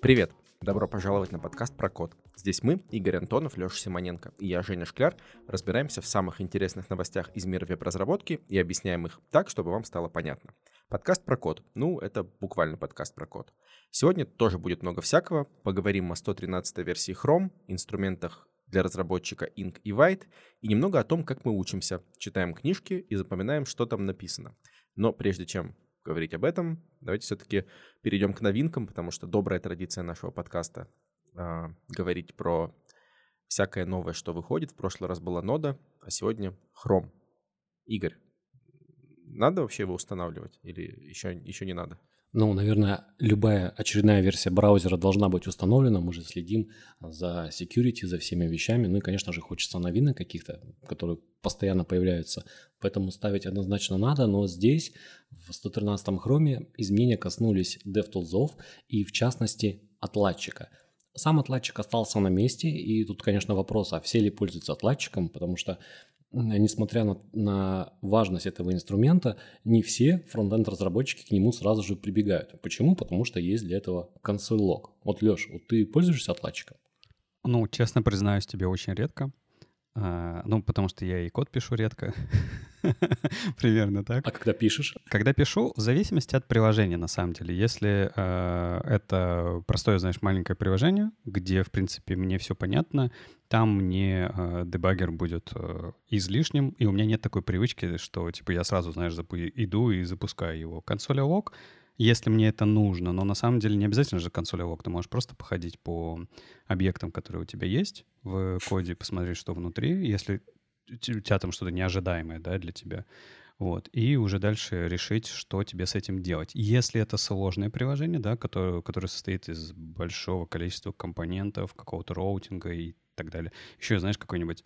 Привет! Добро пожаловать на подкаст про код. Здесь мы, Игорь Антонов, Леша Симоненко и я, Женя Шкляр, разбираемся в самых интересных новостях из мира веб-разработки и объясняем их так, чтобы вам стало понятно. Подкаст про код. Ну, это буквально подкаст про код. Сегодня тоже будет много всякого. Поговорим о 113 версии Chrome, инструментах для разработчика Ink и White и немного о том, как мы учимся, читаем книжки и запоминаем, что там написано. Но прежде чем говорить об этом, давайте все-таки перейдем к новинкам, потому что добрая традиция нашего подкаста э, говорить про всякое новое, что выходит. В прошлый раз была нода, а сегодня Chrome. Игорь, надо вообще его устанавливать или еще, еще не надо? Ну, наверное, любая очередная версия браузера должна быть установлена. Мы же следим за security, за всеми вещами. Ну и, конечно же, хочется новинок каких-то, которые постоянно появляются. Поэтому ставить однозначно надо. Но здесь, в 113-м хроме, изменения коснулись DevTools и, в частности, отладчика. Сам отладчик остался на месте, и тут, конечно, вопрос, а все ли пользуются отладчиком, потому что несмотря на, на важность этого инструмента, не все фронтенд-разработчики к нему сразу же прибегают. Почему? Потому что есть для этого консоль лог. Вот, Леш, вот ты пользуешься отладчиком? Ну, честно признаюсь тебе, очень редко. А, ну, потому что я и код пишу редко. Примерно так. А когда пишешь? Когда пишу, в зависимости от приложения, на самом деле. Если э, это простое, знаешь, маленькое приложение, где, в принципе, мне все понятно, там мне э, дебаггер будет э, излишним, и у меня нет такой привычки, что, типа, я сразу, знаешь, иду и запускаю его. Консоль лог если мне это нужно. Но на самом деле не обязательно же консоль лог. Ты можешь просто походить по объектам, которые у тебя есть в коде, посмотреть, что внутри, если у тебя там что-то неожидаемое да, для тебя. Вот. И уже дальше решить, что тебе с этим делать. Если это сложное приложение, да, которое, которое состоит из большого количества компонентов, какого-то роутинга и так далее. Еще, знаешь, какой-нибудь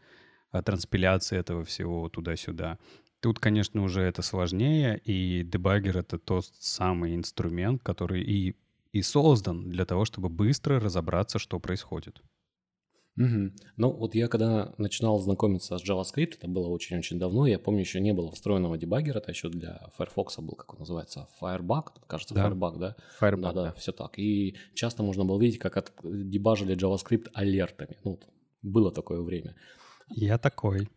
а, транспиляции этого всего туда-сюда. Тут, конечно, уже это сложнее, и дебаггер — это тот самый инструмент, который и, и создан для того, чтобы быстро разобраться, что происходит. Угу. Ну, вот я когда начинал знакомиться с JavaScript, это было очень-очень давно, я помню, еще не было встроенного дебаггера, это еще для Firefox был, как он называется, Firebug, кажется, да. Firebug, да? Firebug, да, да, да, все так. И часто можно было видеть, как от, дебажили JavaScript алертами. Ну, было такое время. Я такой.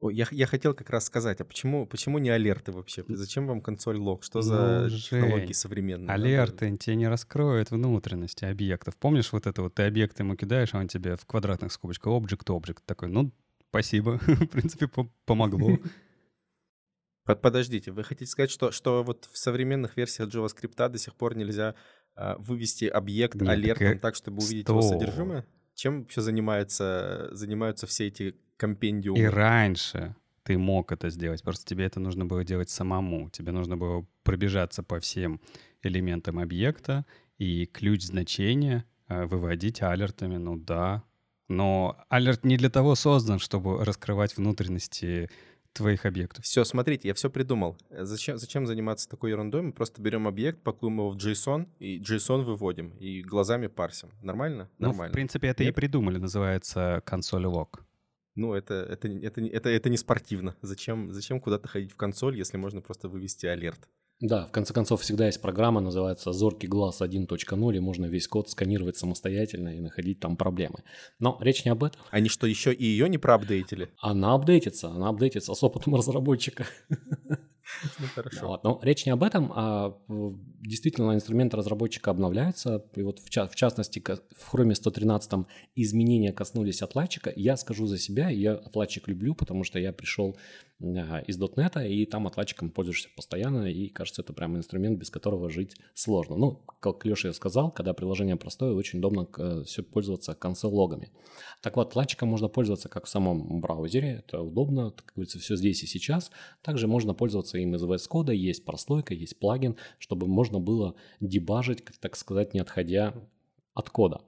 Я, я хотел как раз сказать, а почему, почему не алерты вообще? Зачем вам консоль лог? Что за ну, технологии современные? Алерты тебе не раскроют внутренности объектов. Помнишь вот это вот, ты объект ему кидаешь, а он тебе в квадратных скобочках object. Такой, ну, спасибо, в принципе, помогло. Подождите, вы хотите сказать, что, что вот в современных версиях JavaScript до сих пор нельзя а, вывести объект Нет, алертом так, так, чтобы увидеть его содержимое? Чем вообще занимаются, занимаются все эти компендиумы. И раньше ты мог это сделать, просто тебе это нужно было делать самому. Тебе нужно было пробежаться по всем элементам объекта и ключ значения э, выводить алертами, ну да. Но алерт не для того создан, чтобы раскрывать внутренности твоих объектов. Все, смотрите, я все придумал. Зачем, зачем заниматься такой ерундой? Мы просто берем объект, пакуем его в JSON, и JSON выводим, и глазами парсим. Нормально? Ну, Нормально. в принципе, это Нет? и придумали, называется консоль лог. Ну, это, это, это, это, это не спортивно. Зачем, зачем куда-то ходить в консоль, если можно просто вывести алерт? Да, в конце концов, всегда есть программа, называется «Зоркий глаз 1.0», и можно весь код сканировать самостоятельно и находить там проблемы. Но речь не об этом. Они что, еще и ее не проапдейтили? Она апдейтится, она апдейтится с опытом разработчика. Ну, хорошо. Вот. Но речь не об этом, а действительно инструменты разработчика обновляются. И вот в, в частности в Chrome 113 изменения коснулись отладчика. Я скажу за себя, я отладчик люблю, потому что я пришел а, из .NET, и там отладчиком пользуешься постоянно, и кажется, это прям инструмент, без которого жить сложно. Ну, как Леша сказал, когда приложение простое, очень удобно э, все пользоваться консоль-логами. Так вот, отладчиком можно пользоваться как в самом браузере, это удобно, как говорится, все здесь и сейчас. Также можно пользоваться им из VS Code, есть прослойка, есть плагин, чтобы можно было дебажить, так сказать, не отходя от кода.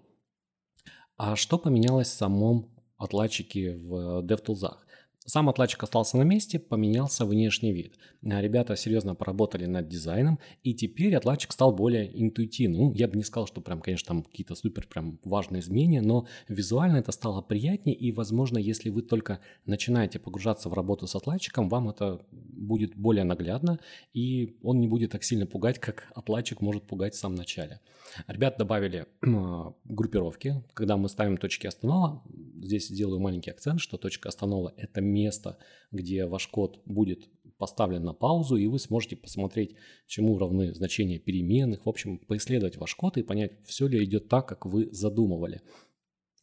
А что поменялось в самом отладчике в DevTools? Сам отладчик остался на месте, поменялся внешний вид. А ребята серьезно поработали над дизайном, и теперь отладчик стал более интуитивным. Ну, я бы не сказал, что прям, конечно, там какие-то супер прям важные изменения, но визуально это стало приятнее, и, возможно, если вы только начинаете погружаться в работу с отладчиком, вам это будет более наглядно, и он не будет так сильно пугать, как отладчик может пугать в самом начале. Ребят добавили э, группировки, когда мы ставим точки останова. Здесь делаю маленький акцент, что точка останова – это место, где ваш код будет поставлен на паузу, и вы сможете посмотреть, чему равны значения переменных, в общем, поисследовать ваш код и понять, все ли идет так, как вы задумывали.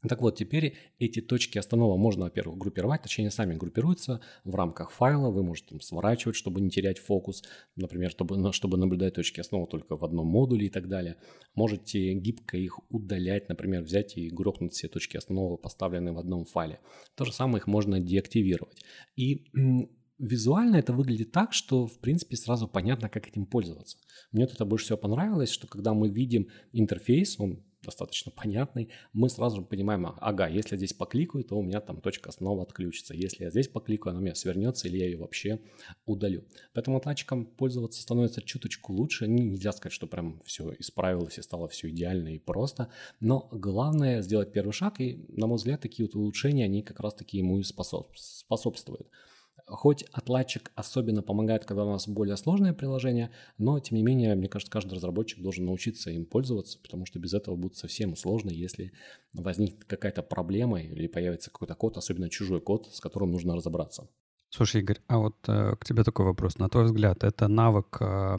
Так вот, теперь эти точки останова можно, во-первых, группировать, точнее, сами группируются в рамках файла, вы можете там сворачивать, чтобы не терять фокус, например, чтобы, чтобы наблюдать точки основы только в одном модуле и так далее. Можете гибко их удалять, например, взять и грохнуть все точки основы, поставленные в одном файле. То же самое их можно деактивировать. И визуально это выглядит так, что, в принципе, сразу понятно, как этим пользоваться. Мне это больше всего понравилось, что когда мы видим интерфейс, он достаточно понятный, мы сразу же понимаем, ага, если я здесь покликаю, то у меня там точка снова отключится. Если я здесь покликаю, она у меня свернется или я ее вообще удалю. Поэтому отладчиком пользоваться становится чуточку лучше. Нельзя сказать, что прям все исправилось и стало все идеально и просто. Но главное сделать первый шаг, и, на мой взгляд, такие вот улучшения, они как раз таки ему и способствуют. Хоть отладчик особенно помогает, когда у нас более сложное приложение, но тем не менее, мне кажется, каждый разработчик должен научиться им пользоваться, потому что без этого будет совсем сложно, если возникнет какая-то проблема или появится какой-то код, особенно чужой код, с которым нужно разобраться. Слушай, Игорь, а вот э, к тебе такой вопрос. На твой взгляд, это навык э,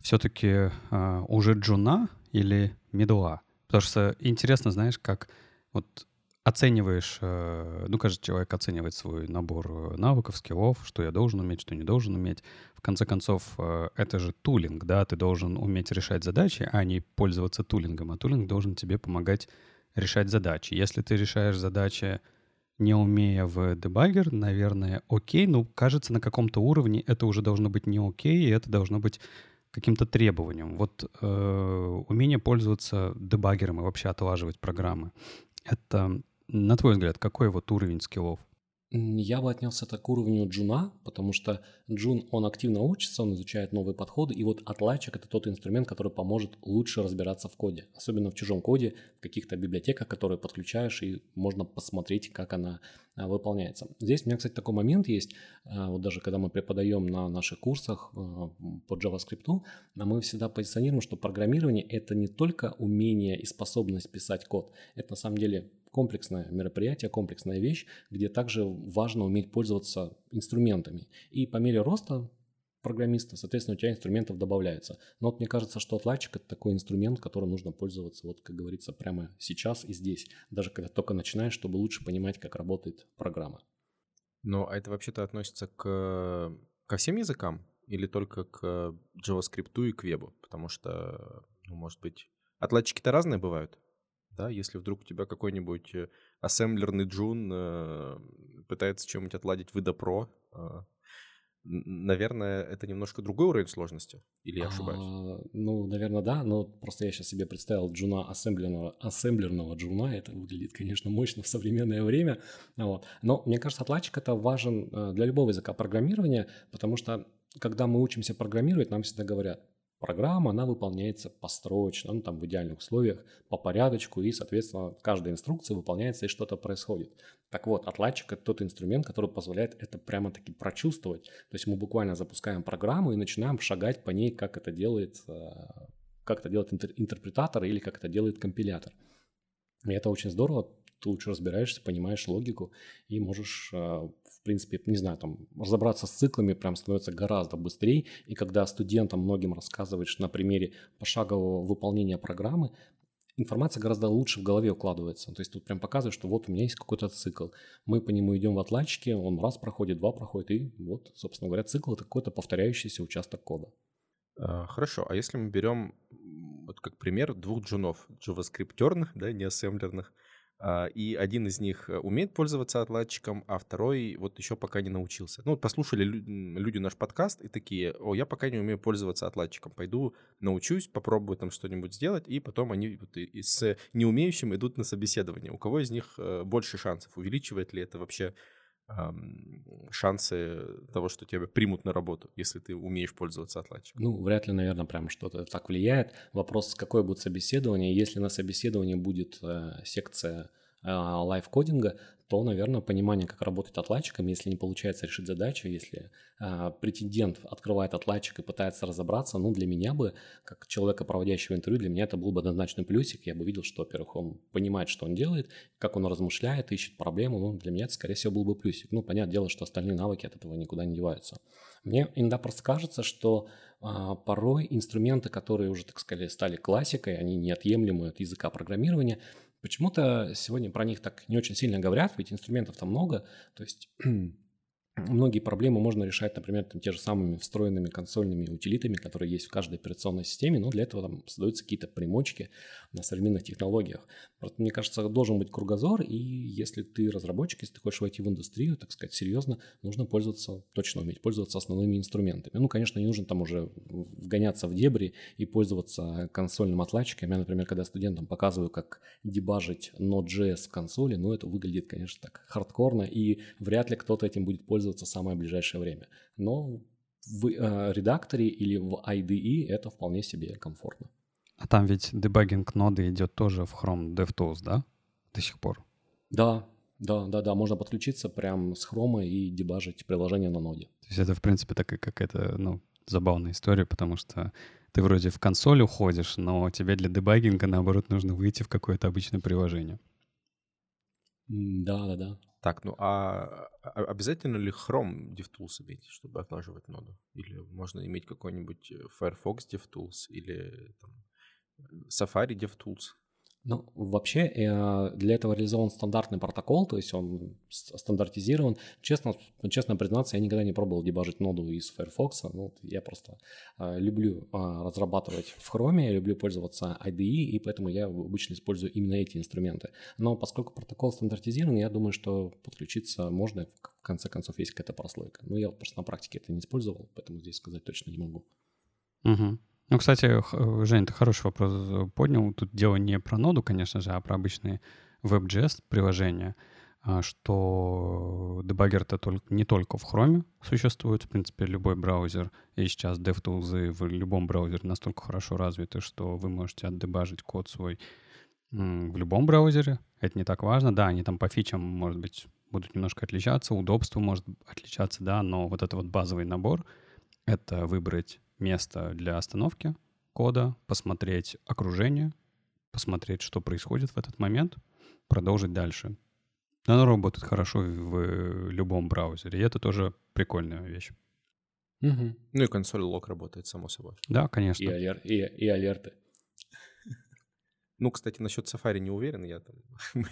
все-таки э, уже джуна или медуа? Потому что интересно, знаешь, как вот оцениваешь, э, ну, каждый человек оценивает свой набор э, навыков, скиллов, что я должен уметь, что не должен уметь. В конце концов, э, это же тулинг, да, ты должен уметь решать задачи, а не пользоваться тулингом, а тулинг должен тебе помогать решать задачи. Если ты решаешь задачи, не умея в дебаггер, наверное, окей, но кажется, на каком-то уровне это уже должно быть не окей, и это должно быть каким-то требованием. Вот э, умение пользоваться дебаггером и вообще отлаживать программы. Это на твой взгляд, какой вот уровень скиллов? Я бы отнесся это к уровню джуна, потому что джун, он активно учится, он изучает новые подходы, и вот отладчик – это тот инструмент, который поможет лучше разбираться в коде, особенно в чужом коде, в каких-то библиотеках, которые подключаешь, и можно посмотреть, как она выполняется. Здесь у меня, кстати, такой момент есть, а, вот даже когда мы преподаем на наших курсах а, по JavaScript, мы всегда позиционируем, что программирование – это не только умение и способность писать код, это на самом деле комплексное мероприятие, комплексная вещь, где также важно уметь пользоваться инструментами. И по мере роста программиста, соответственно, у тебя инструментов добавляется. Но вот мне кажется, что отладчик – это такой инструмент, которым нужно пользоваться, вот как говорится, прямо сейчас и здесь, даже когда только начинаешь, чтобы лучше понимать, как работает программа. Ну, а это вообще-то относится к, ко всем языкам или только к JavaScript и к вебу? Потому что, ну, может быть, отладчики-то разные бывают? да, если вдруг у тебя какой-нибудь э, ассемблерный джун э, пытается чем-нибудь отладить в IDA э, наверное, это немножко другой уровень сложности, или я ошибаюсь? А, ну, наверное, да, но просто я сейчас себе представил джуна ассемблерного, ассемблерного джуна, это выглядит, конечно, мощно в современное время, вот. но мне кажется, отладчик это важен э, для любого языка программирования, потому что когда мы учимся программировать, нам всегда говорят, программа, она выполняется построчно, ну, там в идеальных условиях, по порядочку, и, соответственно, каждая инструкция выполняется, и что-то происходит. Так вот, отладчик – это тот инструмент, который позволяет это прямо-таки прочувствовать. То есть мы буквально запускаем программу и начинаем шагать по ней, как это делает, э, как это делает интерпретатор или как это делает компилятор. И это очень здорово, ты лучше разбираешься, понимаешь логику и можешь, э, в принципе, не знаю, там, разобраться с циклами прям становится гораздо быстрее. И когда студентам многим рассказываешь на примере пошагового выполнения программы, информация гораздо лучше в голове укладывается. То есть тут прям показывает, что вот у меня есть какой-то цикл. Мы по нему идем в отладчике, он раз проходит, два проходит, и вот, собственно говоря, цикл – это какой-то повторяющийся участок кода. А, хорошо, а если мы берем вот как пример двух джунов, JavaScript, да, не ассемблерных, и один из них э, умеет пользоваться отладчиком, а второй вот еще пока не научился. Ну, вот послушали люди наш подкаст и такие, о, я пока не умею пользоваться отладчиком, пойду научусь, попробую там что-нибудь сделать, и потом они вот с неумеющим идут на собеседование. У кого из них э, больше шансов? Увеличивает ли это вообще шансы того, что тебя примут на работу, если ты умеешь пользоваться отладчиком? Ну, вряд ли, наверное, прям что-то так влияет. Вопрос, какое будет собеседование. Если на собеседовании будет э, секция лайфкодинга, то, наверное, понимание, как работать отладчиком, если не получается решить задачу, если э, претендент открывает отладчик и пытается разобраться, ну, для меня бы, как человека, проводящего интервью, для меня это был бы однозначный плюсик. Я бы видел, что, во-первых, он понимает, что он делает, как он размышляет, ищет проблему. Ну, для меня это, скорее всего, был бы плюсик. Ну, понятное дело, что остальные навыки от этого никуда не деваются. Мне иногда просто кажется, что э, порой инструменты, которые уже, так сказать, стали классикой, они неотъемлемы от языка программирования, Почему-то сегодня про них так не очень сильно говорят, ведь инструментов там много. То есть Многие проблемы можно решать, например, там, те же самыми встроенными консольными утилитами, которые есть в каждой операционной системе, но для этого там создаются какие-то примочки на современных технологиях. Просто, мне кажется, должен быть кругозор, и если ты разработчик, если ты хочешь войти в индустрию, так сказать, серьезно, нужно пользоваться, точно уметь пользоваться основными инструментами. Ну, конечно, не нужно там уже вгоняться в дебри и пользоваться консольным отладчиком. Я, например, когда студентам показываю, как дебажить Node.js в консоли, ну, это выглядит, конечно, так хардкорно, и вряд ли кто-то этим будет пользоваться пользоваться в самое ближайшее время. Но в э, редакторе или в IDE это вполне себе комфортно. А там ведь дебагинг ноды идет тоже в Chrome DevTools, да? До сих пор? Да, да, да, да. Можно подключиться прям с Chrome и дебажить приложение на ноде. То есть это, в принципе, такая какая-то, ну, забавная история, потому что ты вроде в консоль уходишь, но тебе для дебагинга, наоборот, нужно выйти в какое-то обычное приложение. Да, да, да. Так, ну а, а обязательно ли Chrome DevTools иметь, чтобы отлаживать ноду? Или можно иметь какой-нибудь э, Firefox DevTools или там, Safari DevTools? Ну, вообще э, для этого реализован стандартный протокол, то есть он стандартизирован. Честно, честно признаться, я никогда не пробовал дебажить ноду из Firefox. Ну, я просто э, люблю э, разрабатывать в Chrome, я люблю пользоваться IDE, и поэтому я обычно использую именно эти инструменты. Но поскольку протокол стандартизирован, я думаю, что подключиться можно, в конце концов есть какая-то прослойка. Но я просто на практике это не использовал, поэтому здесь сказать точно не могу. Угу. Ну, кстати, э, Жень, ты хороший вопрос э, поднял. Тут дело не про ноду, конечно же, а про обычные WebJS приложения, а, что дебаггер-то только, не только в Chrome существует, в принципе, любой браузер, и сейчас DevTools в любом браузере настолько хорошо развиты, что вы можете отдебажить код свой в любом браузере. Это не так важно. Да, они там по фичам, может быть, будут немножко отличаться, удобство может отличаться, да, но вот этот вот базовый набор — это выбрать место для остановки кода, посмотреть окружение, посмотреть, что происходит в этот момент, продолжить дальше. Оно работает хорошо в любом браузере, и это тоже прикольная вещь. Угу. Ну и консоль лог работает, само собой. Да, конечно. И, алер... и, и алерты. Ну, кстати, насчет Safari не уверен я там.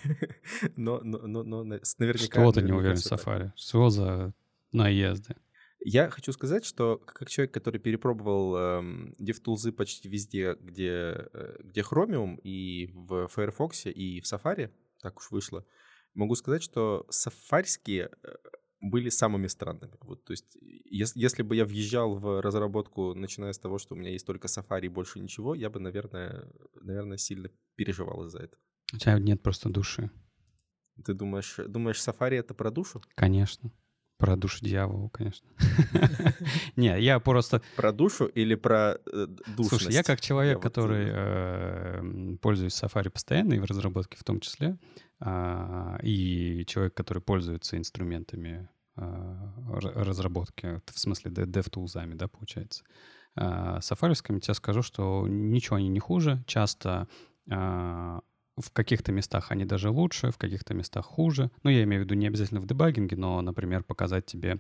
но, но, но, но наверняка... Что ты не уверен в Safari? Что за наезды? Я хочу сказать, что как человек, который перепробовал эм, DevTools почти везде, где, э, где Chromium, и в Firefox, и в Safari, так уж вышло, могу сказать, что сафарские э, были самыми странными. Вот, то есть, если, если бы я въезжал в разработку, начиная с того, что у меня есть только Safari и больше ничего, я бы, наверное, наверное, сильно переживал из-за этого. У тебя нет просто души. Ты думаешь, думаешь, Safari это про душу? Конечно. Про душу дьявола, конечно. Не, я просто... Про душу или про э, душность? Слушай, я как человек, который э, пользуюсь Safari постоянно и в разработке в том числе, а, и человек, который пользуется инструментами а, разработки, в смысле DevTools, да, получается, а, сафарискими тебе скажу, что ничего они не хуже. Часто в каких-то местах они даже лучше, в каких-то местах хуже. Ну, я имею в виду не обязательно в дебагинге, но, например, показать тебе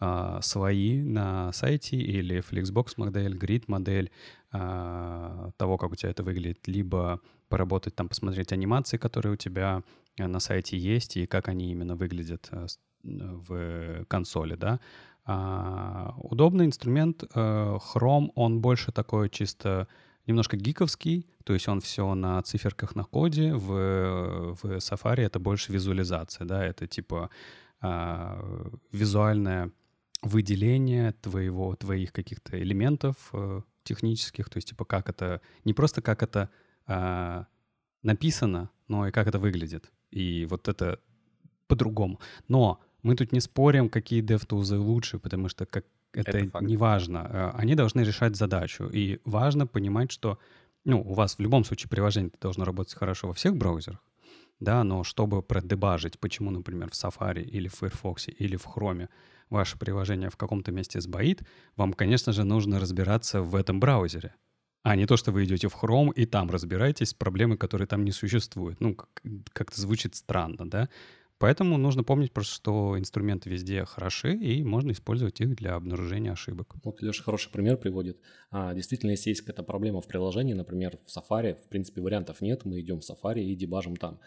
э, слои на сайте или Flexbox модель, grid модель э, того, как у тебя это выглядит, либо поработать там, посмотреть анимации, которые у тебя э, на сайте есть и как они именно выглядят э, в консоли, да. А, удобный инструмент. Э, Chrome, он больше такой чисто немножко гиковский, то есть он все на циферках на коде, в, в Safari это больше визуализация, да, это типа э, визуальное выделение твоего, твоих каких-то элементов э, технических, то есть типа как это, не просто как это э, написано, но и как это выглядит. И вот это по-другому. Но Мы тут не спорим, какие DevTools лучше, потому что как это, это не важно. Э, они должны решать задачу. И важно понимать, что ну, у вас в любом случае приложение должно работать хорошо во всех браузерах, да, но чтобы продебажить, почему, например, в Safari или в Firefox или в Chrome ваше приложение в каком-то месте сбоит, вам, конечно же, нужно разбираться в этом браузере. А не то, что вы идете в Chrome и там разбираетесь с проблемой, которые там не существуют. Ну, как-то звучит странно, да? Поэтому нужно помнить просто, что инструменты везде хороши, и можно использовать их для обнаружения ошибок. Вот Леша хороший пример приводит. А, действительно, если есть какая-то проблема в приложении, например, в Safari, в принципе, вариантов нет, мы идем в Safari и дебажим там.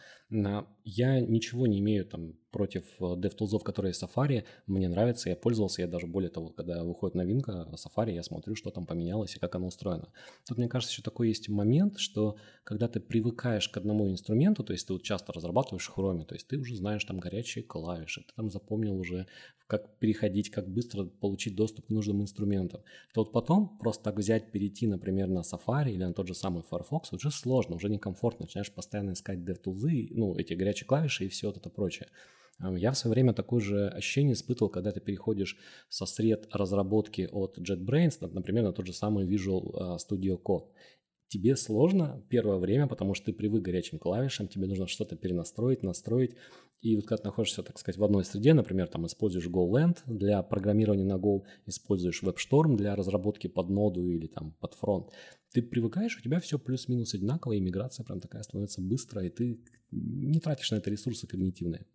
Я ничего не имею там против э, DevTools, которые Safari. Мне нравится, я пользовался, я даже более того, когда выходит новинка Safari, я смотрю, что там поменялось и как оно устроено. Тут, мне кажется, еще такой есть момент, что когда ты привыкаешь к одному инструменту, то есть ты вот часто разрабатываешь в Chrome, то есть ты уже знаешь там горячие клавиши, ты там запомнил уже, как переходить, как быстро получить доступ к нужным инструментам, то вот потом просто так взять, перейти, например, на Safari или на тот же самый Firefox уже сложно, уже некомфортно, начинаешь постоянно искать DevTools, ну, эти горячие клавиши и все вот это прочее. Я в свое время такое же ощущение испытывал, когда ты переходишь со сред разработки от JetBrains, например, на тот же самый Visual а, Studio Code. Тебе сложно первое время, потому что ты привык к горячим клавишам, тебе нужно что-то перенастроить, настроить. И вот когда ты находишься, так сказать, в одной среде, например, там используешь GoLand для программирования на Go, используешь WebStorm для разработки под ноду или там под фронт, ты привыкаешь, у тебя все плюс-минус одинаково, и миграция прям такая становится быстрая, и ты не тратишь на это ресурсы когнитивные.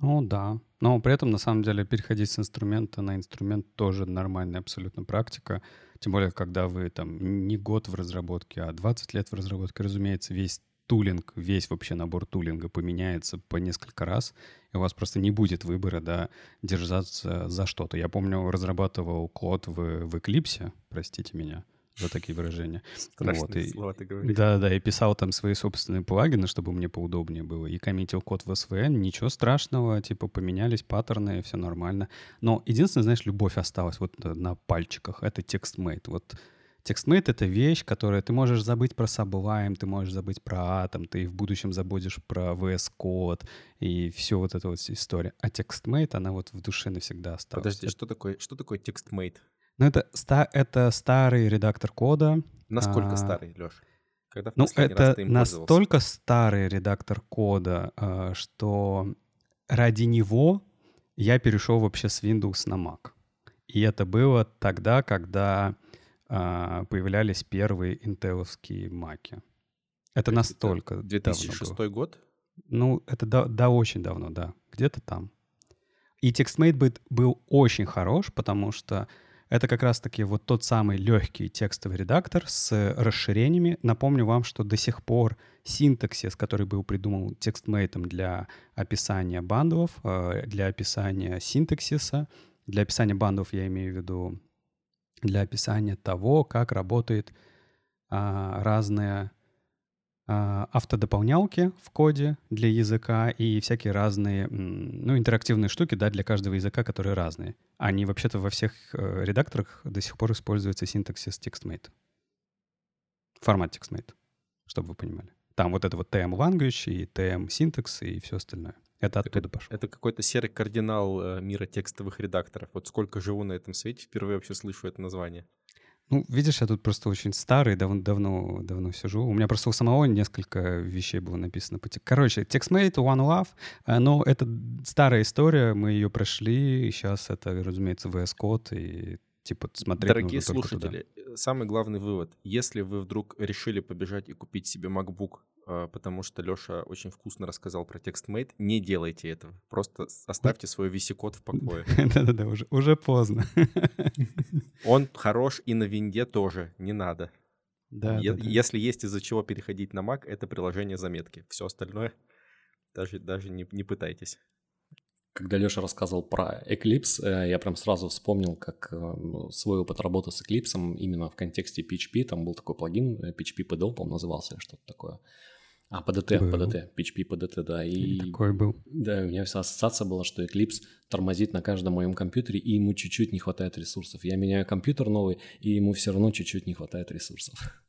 Ну да, но при этом на самом деле переходить с инструмента на инструмент тоже нормальная абсолютно практика. Тем более, когда вы там не год в разработке, а 20 лет в разработке, разумеется, весь тулинг, весь вообще набор тулинга поменяется по несколько раз, и у вас просто не будет выбора, да, держаться за что-то. Я помню, разрабатывал код в, в Eclipse, простите меня, за такие выражения. Страшные вот, и, слова ты говоришь. Да-да, и писал там свои собственные плагины, чтобы мне поудобнее было, и коммитил код в SVN, ничего страшного, типа поменялись паттерны, все нормально. Но единственное, знаешь, любовь осталась вот на пальчиках, это TextMate. Вот TextMate — это вещь, которая ты можешь забыть про Sublime, ты можешь забыть про Atom, ты в будущем забудешь про VS Code и все вот эта вот история. А TextMate, она вот в душе навсегда осталась. Подожди, что такое, что такое TextMate? Ну, это, ста это старый редактор кода. Насколько а, старый, Леш? Когда ну, это настолько старый редактор кода, а, что ради него я перешел вообще с Windows на Mac. И это было тогда, когда а, появлялись первые интеловские маки. Это настолько это 2006 год? Ну, это да, да, очень давно, да. Где-то там. И TextMate был очень хорош, потому что это как раз-таки вот тот самый легкий текстовый редактор с расширениями. Напомню вам, что до сих пор синтаксис, который был придуман текстмейтом для описания бандлов, э, для описания синтаксиса, для описания бандов я имею в виду для описания того, как работает а, автодополнялки в коде для языка и всякие разные, ну, интерактивные штуки, да, для каждого языка, которые разные. Они вообще-то во всех э, редакторах до сих пор используется синтаксис TextMate. Формат TextMate, чтобы вы понимали. Там вот это вот TM language и TM syntax и все остальное. Это оттуда пошло. Это какой-то серый кардинал э, мира текстовых редакторов. Вот сколько живу на этом свете, впервые вообще слышу это название. Ну, видишь, я тут просто очень старый, дав- давно, давно сижу. У меня просто у самого несколько вещей было написано. Короче, TextMate, One Love, э, но это старая история, мы ее прошли, и сейчас это, разумеется, VS Code, и типа смотреть Дорогие слушатели, туда. Э, самый главный вывод. Если вы вдруг решили побежать и купить себе MacBook потому что Леша очень вкусно рассказал про TextMate. Не делайте этого. Просто оставьте свой висикод в покое. Да-да-да, уже, уже поздно. Он хорош и на винде тоже, не надо. Да, е- да, да. Если есть из-за чего переходить на Mac, это приложение заметки. Все остальное даже, даже не, не пытайтесь. Когда Леша рассказывал про Eclipse, э, я прям сразу вспомнил, как э, свой опыт работы с Eclipse именно в контексте PHP. Там был такой плагин, э, PHP PDL, по-моему, назывался, что-то такое. А, PDT, был. PDT, PHP PDT, да. И, такой был. Да, у меня вся ассоциация была, что Eclipse тормозит на каждом моем компьютере, и ему чуть-чуть не хватает ресурсов. Я меняю компьютер новый, и ему все равно чуть-чуть не хватает ресурсов.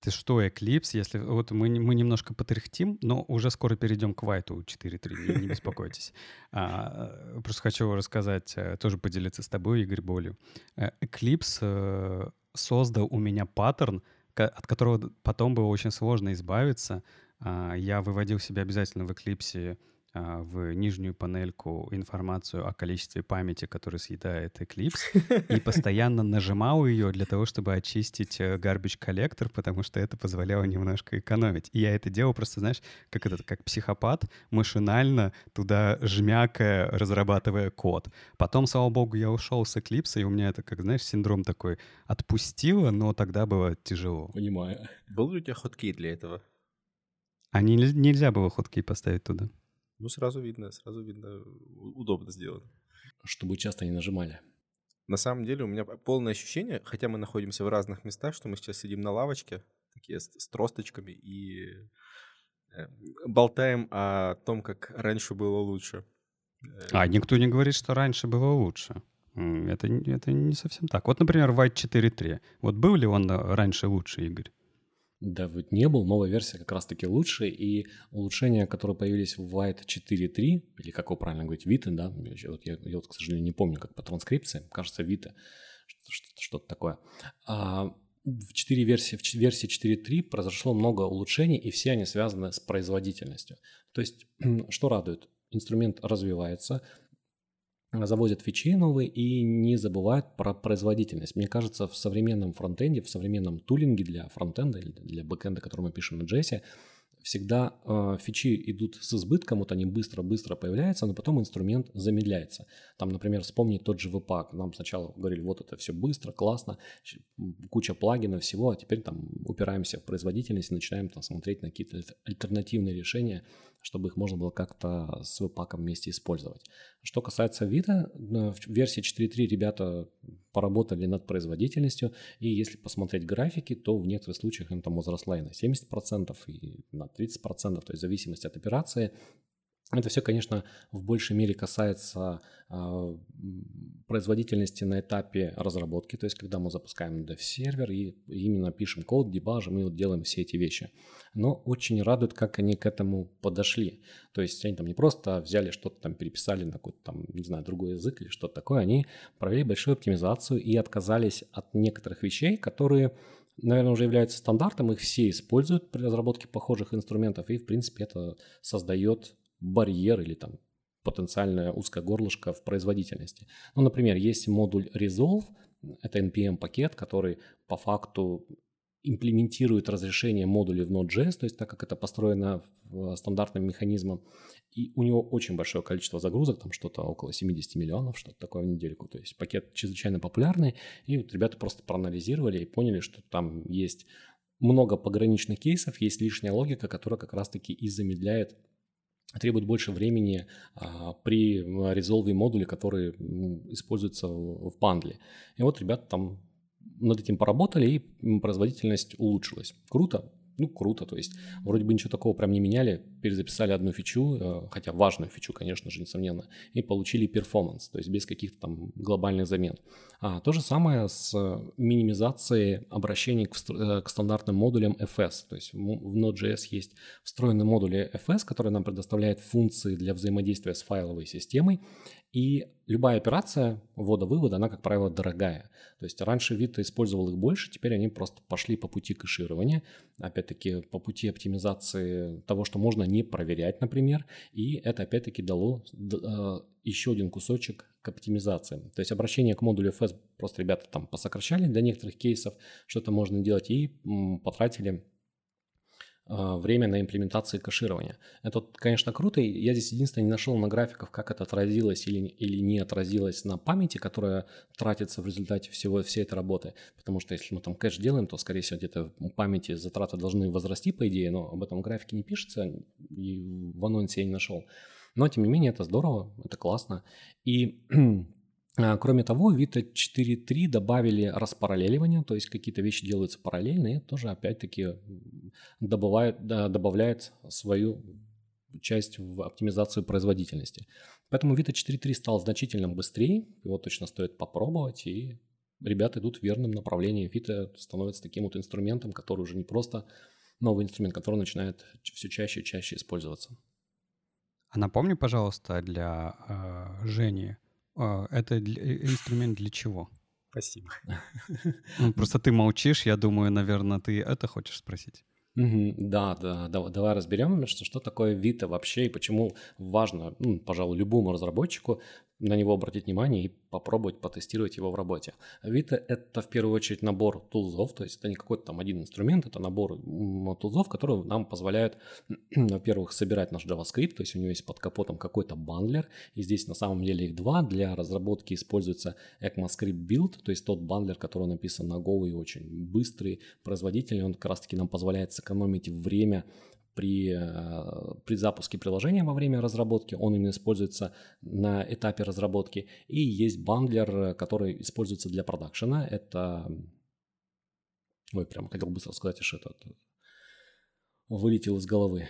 Ты что, Eclipse, если вот мы, мы немножко потряхтим, но уже скоро перейдем к White 4.3, не, не беспокойтесь. А, просто хочу рассказать, э, тоже поделиться с тобой, Игорь, болью. Э, Eclipse э, создал у меня паттерн, от которого потом было очень сложно избавиться. А, я выводил себя обязательно в Eclipse а, в нижнюю панельку информацию о количестве памяти, которую съедает Eclipse, и постоянно нажимал ее для того, чтобы очистить э, garbage коллектор, потому что это позволяло немножко экономить. И я это делал просто, знаешь, как этот, как психопат, машинально туда жмякая, разрабатывая код. Потом, слава богу, я ушел с Eclipse, и у меня это, как знаешь, синдром такой отпустило, но тогда было тяжело. Понимаю. Был ли у тебя хоткей для этого? А не, нельзя было хоткей поставить туда. Ну, сразу видно, сразу видно, удобно сделано. Чтобы часто не нажимали. На самом деле у меня полное ощущение, хотя мы находимся в разных местах, что мы сейчас сидим на лавочке, такие с, с тросточками, и э, болтаем о том, как раньше было лучше. А никто не говорит, что раньше было лучше. Это, это не совсем так. Вот, например, White 4.3. Вот был ли он раньше лучше, Игорь? Да, вот не был. Новая версия как раз-таки лучше. И улучшения, которые появились в White 4.3, или как его правильно говорить, Vita, да, вот, я, я вот, к сожалению, не помню, как по транскрипции, кажется, Vita, что-то такое. А, в 4 версии, в версии 4.3 произошло много улучшений, и все они связаны с производительностью. То есть, что радует? Инструмент развивается, завозят фичи новые и не забывают про производительность. Мне кажется, в современном фронтенде, в современном тулинге для фронтенда или для бэкенда, который мы пишем на JS, всегда э, фичи идут с избытком, вот они быстро-быстро появляются, но потом инструмент замедляется. Там, например, вспомнить тот же Webpack. Нам сначала говорили, вот это все быстро, классно, куча плагинов всего, а теперь там упираемся в производительность и начинаем там смотреть на какие-то альтернативные решения, чтобы их можно было как-то с веб-паком вместе использовать. Что касается вида, в версии 4.3 ребята поработали над производительностью, и если посмотреть графики, то в некоторых случаях она там возросла и на 70%, и на 30%, то есть в зависимости от операции это все, конечно, в большей мере касается э, производительности на этапе разработки, то есть когда мы запускаем dev-сервер и именно пишем код, дебажим и вот делаем все эти вещи. Но очень радует, как они к этому подошли. То есть они там не просто взяли что-то там, переписали на какой-то там, не знаю, другой язык или что-то такое, они провели большую оптимизацию и отказались от некоторых вещей, которые наверное, уже являются стандартом, их все используют при разработке похожих инструментов, и, в принципе, это создает барьер или там потенциальное узкое горлышко в производительности. Ну, например, есть модуль Resolve, это NPM-пакет, который по факту имплементирует разрешение модулей в Node.js, то есть так как это построено стандартным механизмом, и у него очень большое количество загрузок, там что-то около 70 миллионов, что-то такое в недельку. То есть пакет чрезвычайно популярный, и вот ребята просто проанализировали и поняли, что там есть много пограничных кейсов, есть лишняя логика, которая как раз-таки и замедляет требует больше времени а, при резолве модуле, который используется в, бандле. И вот ребята там над этим поработали, и производительность улучшилась. Круто, ну, круто. То есть вроде бы ничего такого прям не меняли, перезаписали одну фичу, э, хотя важную фичу, конечно же, несомненно, и получили перформанс, то есть без каких-то там глобальных замен. А то же самое с минимизацией обращений к, э, к стандартным модулям FS. То есть в Node.js есть встроенный модуль FS, который нам предоставляет функции для взаимодействия с файловой системой, и любая операция ввода-вывода, она, как правило, дорогая. То есть раньше Vita использовал их больше, теперь они просто пошли по пути кэширования, опять-таки по пути оптимизации того, что можно не проверять, например, и это опять-таки дало э, еще один кусочек к оптимизации. То есть обращение к модулю FS просто ребята там посокращали для некоторых кейсов, что-то можно делать, и потратили время на имплементации кэширования. Это, конечно, круто. Я здесь единственное не нашел на графиках, как это отразилось или, или не отразилось на памяти, которая тратится в результате всего всей этой работы. Потому что если мы там кэш делаем, то, скорее всего, где-то в памяти затраты должны возрасти, по идее, но об этом графике не пишется, и в анонсе я не нашел. Но, тем не менее, это здорово, это классно. И А, кроме того, Vita 4.3 добавили распараллеливание, то есть какие-то вещи делаются параллельно, и это тоже опять-таки добавляет, добавляет свою часть в оптимизацию производительности. Поэтому Vita 4.3 стал значительно быстрее, его точно стоит попробовать, и ребята идут в верном направлении. Vita становится таким вот инструментом, который уже не просто новый инструмент, который начинает все чаще и чаще использоваться. А напомни, пожалуйста, для э, Жени, это для, э, инструмент для чего? Спасибо. Просто ты молчишь, я думаю, наверное, ты это хочешь спросить. Да, да, да, давай разберем, что, что такое Vita вообще и почему важно, ну, пожалуй, любому разработчику на него обратить внимание и попробовать потестировать его в работе. Vita — это в первую очередь набор тулзов, то есть это не какой-то там один инструмент, это набор тулзов, которые нам позволяют, во-первых, собирать наш JavaScript, то есть у него есть под капотом какой-то бандлер, и здесь на самом деле их два. Для разработки используется ECMAScript Build, то есть тот бандлер, который написан на Go и очень быстрый, производительный, он как раз-таки нам позволяет сэкономить время при, э, при запуске приложения во время разработки, он именно используется на этапе разработки. И есть бандлер, который используется для продакшена. Это... Ой, прям хотел быстро сказать, что это вылетел из головы.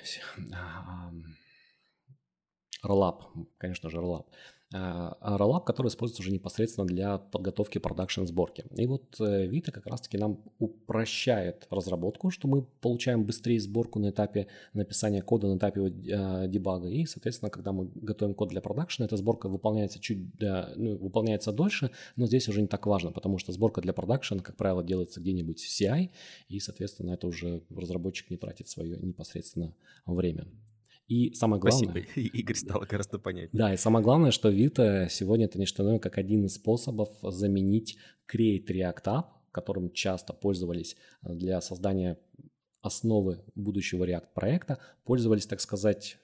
Rollup, конечно же, Rollup. А, а Rollup, который используется уже непосредственно для подготовки продакшн сборки. И вот э, Vita как раз-таки нам упрощает разработку, что мы получаем быстрее сборку на этапе написания кода, на этапе э, дебага. И, соответственно, когда мы готовим код для продакшна, эта сборка выполняется чуть, ну, выполняется дольше, но здесь уже не так важно, потому что сборка для продакшна, как правило, делается где-нибудь в CI, и, соответственно, это уже разработчик не тратит свое непосредственно время. И самое главное... Спасибо, Игорь стало гораздо понятнее. Да, и самое главное, что Vita сегодня это не что иное, как один из способов заменить Create React App, которым часто пользовались э, для создания основы будущего React проекта, пользовались, так сказать,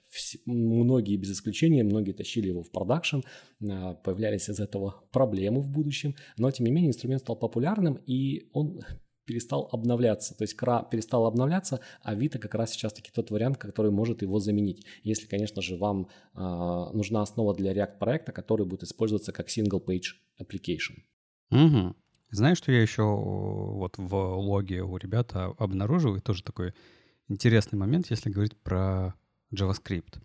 многие без исключения, многие тащили его в продакшн, э, появлялись из этого проблемы в будущем, но тем не менее инструмент стал популярным, и он перестал обновляться. То есть Кра перестал обновляться, а Vita как раз сейчас таки тот вариант, который может его заменить. Если, конечно же, вам э, нужна основа для React проекта, который будет использоваться как single page application. Угу. Знаешь, что я еще вот в логе у ребят обнаружил, и тоже такой интересный момент, если говорить про JavaScript.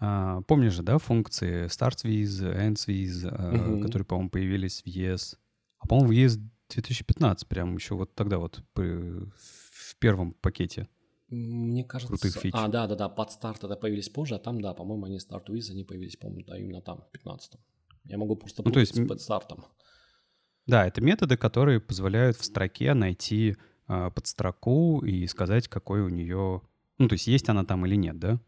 А, помнишь же, да, функции starts with, ends with, угу. которые, по-моему, появились в ES. А, по-моему, в ES 2015, прям еще вот тогда вот в первом пакете. Мне кажется... Крутых фич. А, да, да, да, под старт это появились позже, а там, да, по-моему, они Start With, они появились, по-моему, да, именно там, в 15 Я могу просто ну, то есть, под стартом. Да, это методы, которые позволяют в строке найти э, подстроку и сказать, какой у нее... Ну, то есть есть она там или нет, да?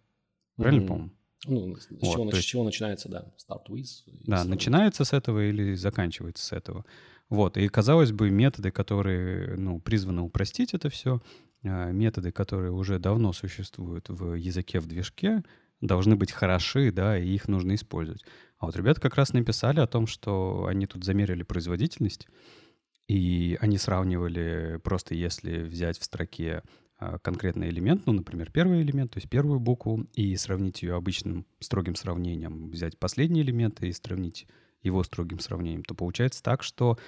Правильно mm-hmm. помню? Ну, с, вот, чего, есть... с чего начинается, да, start with. Да, начинается с этого или заканчивается с этого. Вот, и казалось бы, методы, которые, ну, призваны упростить это все, а, методы, которые уже давно существуют в языке, в движке, должны быть хороши, да, и их нужно использовать. А вот ребята как раз написали о том, что они тут замерили производительность, и они сравнивали просто если взять в строке конкретный элемент, ну, например, первый элемент, то есть первую букву, и сравнить ее обычным строгим сравнением, взять последний элемент и сравнить его строгим сравнением, то получается так, что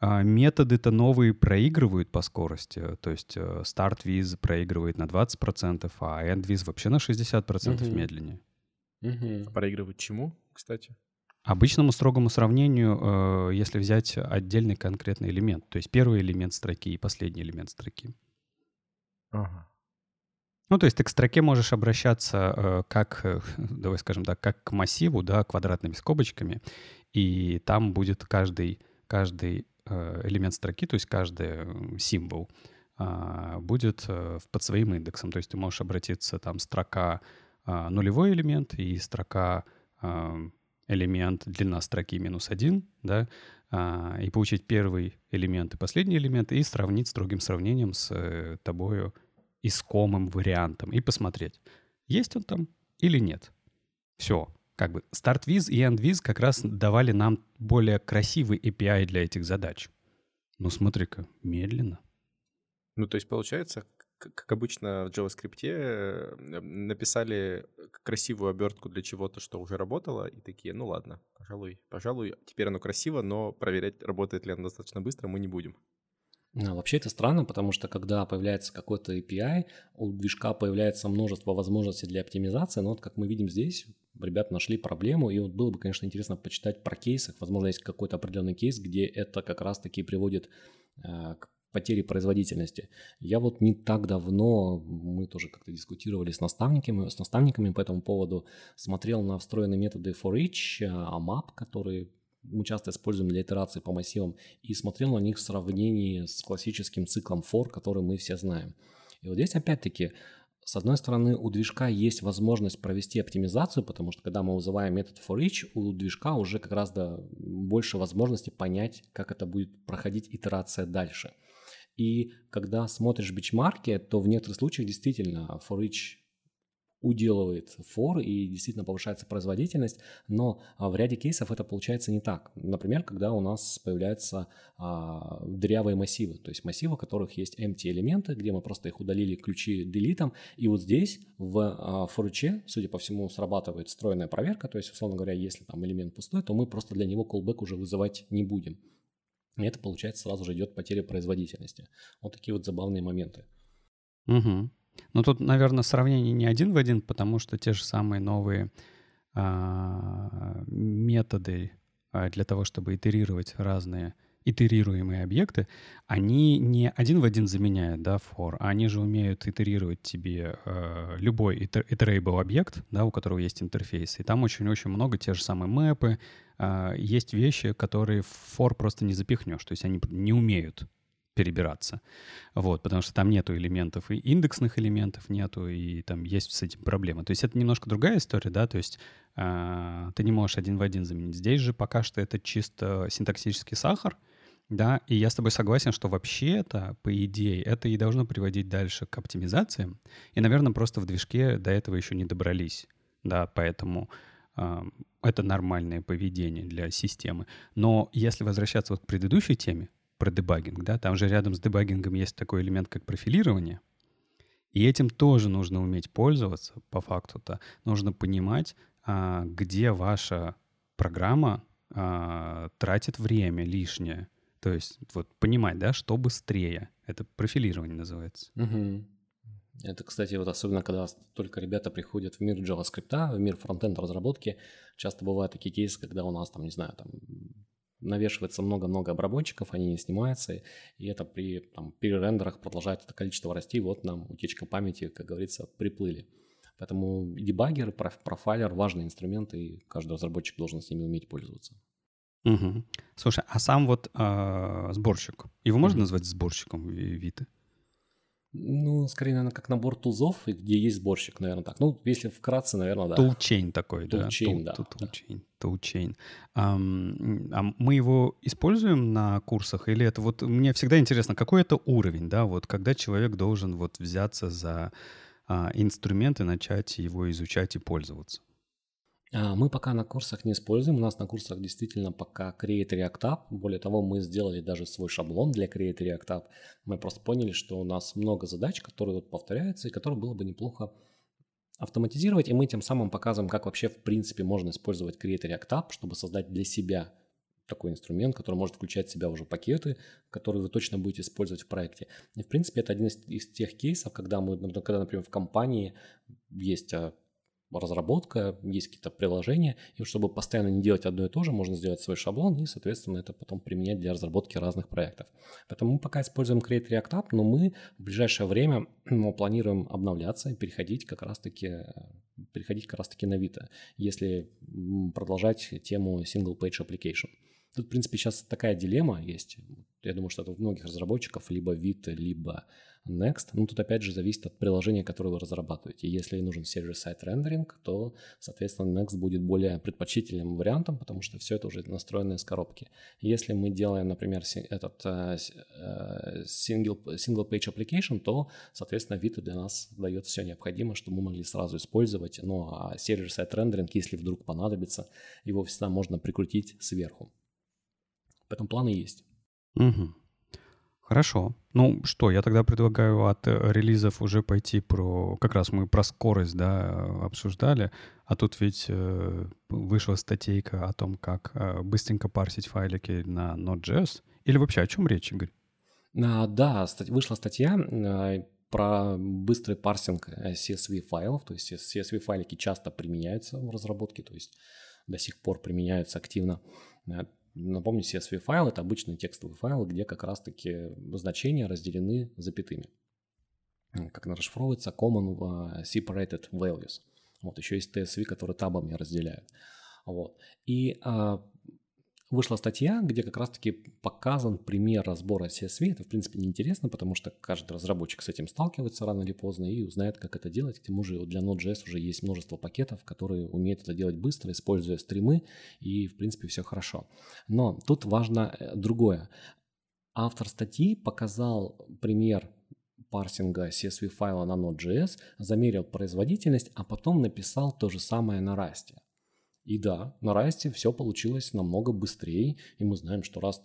а, методы-то новые проигрывают по скорости. То есть э, Start Viz проигрывает на 20%, а End Viz вообще на 60% угу. медленнее. Угу. Проигрывает чему, кстати? Обычному строгому сравнению, э, если взять отдельный конкретный элемент, то есть первый элемент строки и последний элемент строки. Ага. Ну, то есть ты к строке можешь обращаться э, как, э, давай скажем так, как к массиву, да, квадратными скобочками, и там будет каждый, каждый э, элемент строки, то есть каждый символ э, будет э, под своим индексом. То есть ты можешь обратиться, там, строка э, нулевой элемент и строка э, элемент длина строки минус один, да, э, и получить первый элемент и последний элемент и сравнить строгим сравнением с э, тобою искомым вариантом и посмотреть, есть он там или нет. Все. Как бы StartViz и EndViz как раз давали нам более красивый API для этих задач. Ну смотри-ка, медленно. Ну, то есть, получается, как обычно в JavaScript э, написали красивую обертку для чего-то, что уже работало, и такие, ну ладно, пожалуй, пожалуй, теперь оно красиво, но проверять, работает ли оно достаточно быстро, мы не будем. А, вообще это странно, потому что когда появляется какой-то API, у движка появляется множество возможностей для оптимизации, но вот как мы видим здесь, ребята нашли проблему, и вот было бы, конечно, интересно почитать про кейсы. Возможно, есть какой-то определенный кейс, где это как раз-таки приводит э, к потери производительности. Я вот не так давно, мы тоже как-то дискутировали с наставниками, с наставниками по этому поводу, смотрел на встроенные методы for each, AMAP, которые мы часто используем для итерации по массивам, и смотрел на них в сравнении с классическим циклом for, который мы все знаем. И вот здесь опять-таки, с одной стороны, у движка есть возможность провести оптимизацию, потому что когда мы вызываем метод for each, у движка уже как раз больше возможности понять, как это будет проходить итерация дальше. И когда смотришь бичмарки, то в некоторых случаях действительно for each уделывает фор и действительно повышается производительность, но а, в ряде кейсов это получается не так. Например, когда у нас появляются а, дырявые массивы, то есть массивы, у которых есть empty элементы, где мы просто их удалили ключи делитом, и вот здесь в а, судя по всему, срабатывает встроенная проверка, то есть, условно говоря, если там элемент пустой, то мы просто для него callback уже вызывать не будем. И это, получается, сразу же идет потеря производительности. Вот такие вот забавные моменты. Угу. Ну, тут, наверное, сравнение не один в один, потому что те же самые новые а, методы а, для того, чтобы итерировать разные итерируемые объекты, они не один в один заменяют, да, for, а они же умеют итерировать тебе э, любой iterable объект, да, у которого есть интерфейс. И там очень-очень много те же самые мэпы, э, есть вещи, которые в for просто не запихнешь, то есть они не умеют перебираться. Вот, потому что там нету элементов, и индексных элементов нету, и там есть с этим проблемы. То есть это немножко другая история, да, то есть э, ты не можешь один в один заменить. Здесь же пока что это чисто синтаксический сахар, да, и я с тобой согласен, что вообще-то, по идее, это и должно приводить дальше к оптимизациям, и, наверное, просто в движке до этого еще не добрались, да, поэтому э, это нормальное поведение для системы. Но если возвращаться вот к предыдущей теме, про дебагинг, да, там же рядом с дебагингом есть такой элемент, как профилирование, и этим тоже нужно уметь пользоваться, по факту-то. Нужно понимать, а, где ваша программа а, тратит время лишнее. То есть вот понимать, да, что быстрее. Это профилирование называется. Угу. Это, кстати, вот особенно когда только ребята приходят в мир JavaScript, в мир фронтенд разработки, часто бывают такие кейсы, когда у нас там, не знаю, там навешивается много-много обработчиков, они не снимаются, и это при там, перерендерах продолжает это количество расти, вот нам утечка памяти, как говорится, приплыли. Поэтому дебаггер, профайлер – важный инструмент, и каждый разработчик должен с ними уметь пользоваться. Угу. Слушай, а сам вот э, сборщик, его можно назвать сборщиком Виты? Ну, скорее, наверное, как набор тулзов, где есть сборщик, наверное, так. Ну, если вкратце, наверное, да. Toolchain такой, да? Toolchain, да. Toolchain. Um, а мы его используем на курсах? Или это вот... Мне всегда интересно, какой это уровень, да? Вот когда человек должен вот взяться за а, инструмент и начать его изучать и пользоваться? А, мы пока на курсах не используем. У нас на курсах действительно пока Create React App. Более того, мы сделали даже свой шаблон для Create React App. Мы просто поняли, что у нас много задач, которые вот повторяются, и которые было бы неплохо автоматизировать. И мы тем самым показываем, как вообще в принципе можно использовать Create React App, чтобы создать для себя такой инструмент, который может включать в себя уже пакеты, которые вы точно будете использовать в проекте. И, в принципе, это один из, из тех кейсов, когда мы, когда, например, в компании есть а, разработка, есть какие-то приложения, и чтобы постоянно не делать одно и то же, можно сделать свой шаблон и, соответственно, это потом применять для разработки разных проектов. Поэтому мы пока используем Create React App, но мы в ближайшее время мы планируем обновляться и переходить как раз-таки переходить как раз-таки на Vita, если продолжать тему Single Page Application. Тут, в принципе, сейчас такая дилемма есть. Я думаю, что это у многих разработчиков либо Vita, либо Next. Ну, тут опять же зависит от приложения, которое вы разрабатываете. Если нужен сервер-сайт рендеринг, то, соответственно, Next будет более предпочтительным вариантом, потому что все это уже настроено из коробки. Если мы делаем, например, этот э, э, single, single page application, то, соответственно, Vita для нас дает все необходимое, чтобы мы могли сразу использовать. Ну, а сервер-сайт рендеринг, если вдруг понадобится, его всегда можно прикрутить сверху. Поэтому планы есть. Угу. Хорошо. Ну что, я тогда предлагаю от э, релизов уже пойти про... Как раз мы про скорость, да, обсуждали, а тут ведь э, вышла статейка о том, как э, быстренько парсить файлики на Node.js. Или вообще о чем речь, Игорь? А, да, вышла статья а, про быстрый парсинг э, CSV файлов, то есть CSV файлики часто применяются в разработке, то есть до сих пор применяются активно. Напомню, CSV файл – это обычный текстовый файл, где как раз-таки значения разделены запятыми. Как она расшифровывается, common separated values. Вот еще есть TSV, который табами разделяют. Вот. И а, вышла статья, где как раз-таки показан пример разбора CSV. Это, в принципе, неинтересно, потому что каждый разработчик с этим сталкивается рано или поздно и узнает, как это делать. К тому же для Node.js уже есть множество пакетов, которые умеют это делать быстро, используя стримы, и, в принципе, все хорошо. Но тут важно э, другое. Автор статьи показал пример парсинга CSV файла на Node.js, замерил производительность, а потом написал то же самое на Rust. И да, на Rust все получилось намного быстрее, и мы знаем, что Rust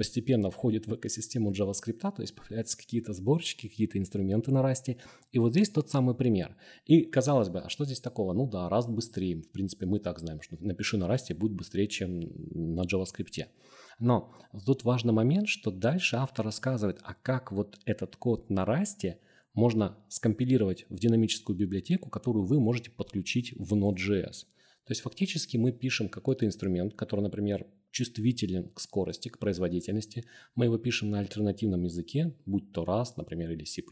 постепенно входит в экосистему JavaScript, то есть появляются какие-то сборщики, какие-то инструменты на Rust. И вот здесь тот самый пример. И казалось бы, а что здесь такого? Ну да, Rust быстрее. В принципе, мы так знаем, что напиши на Rust будет быстрее, чем на JavaScript. Но тут важный момент, что дальше автор рассказывает, а как вот этот код на Rust можно скомпилировать в динамическую библиотеку, которую вы можете подключить в Node.js. То есть фактически мы пишем какой-то инструмент, который, например, чувствителен к скорости, к производительности. Мы его пишем на альтернативном языке, будь то Rust, например, или C++,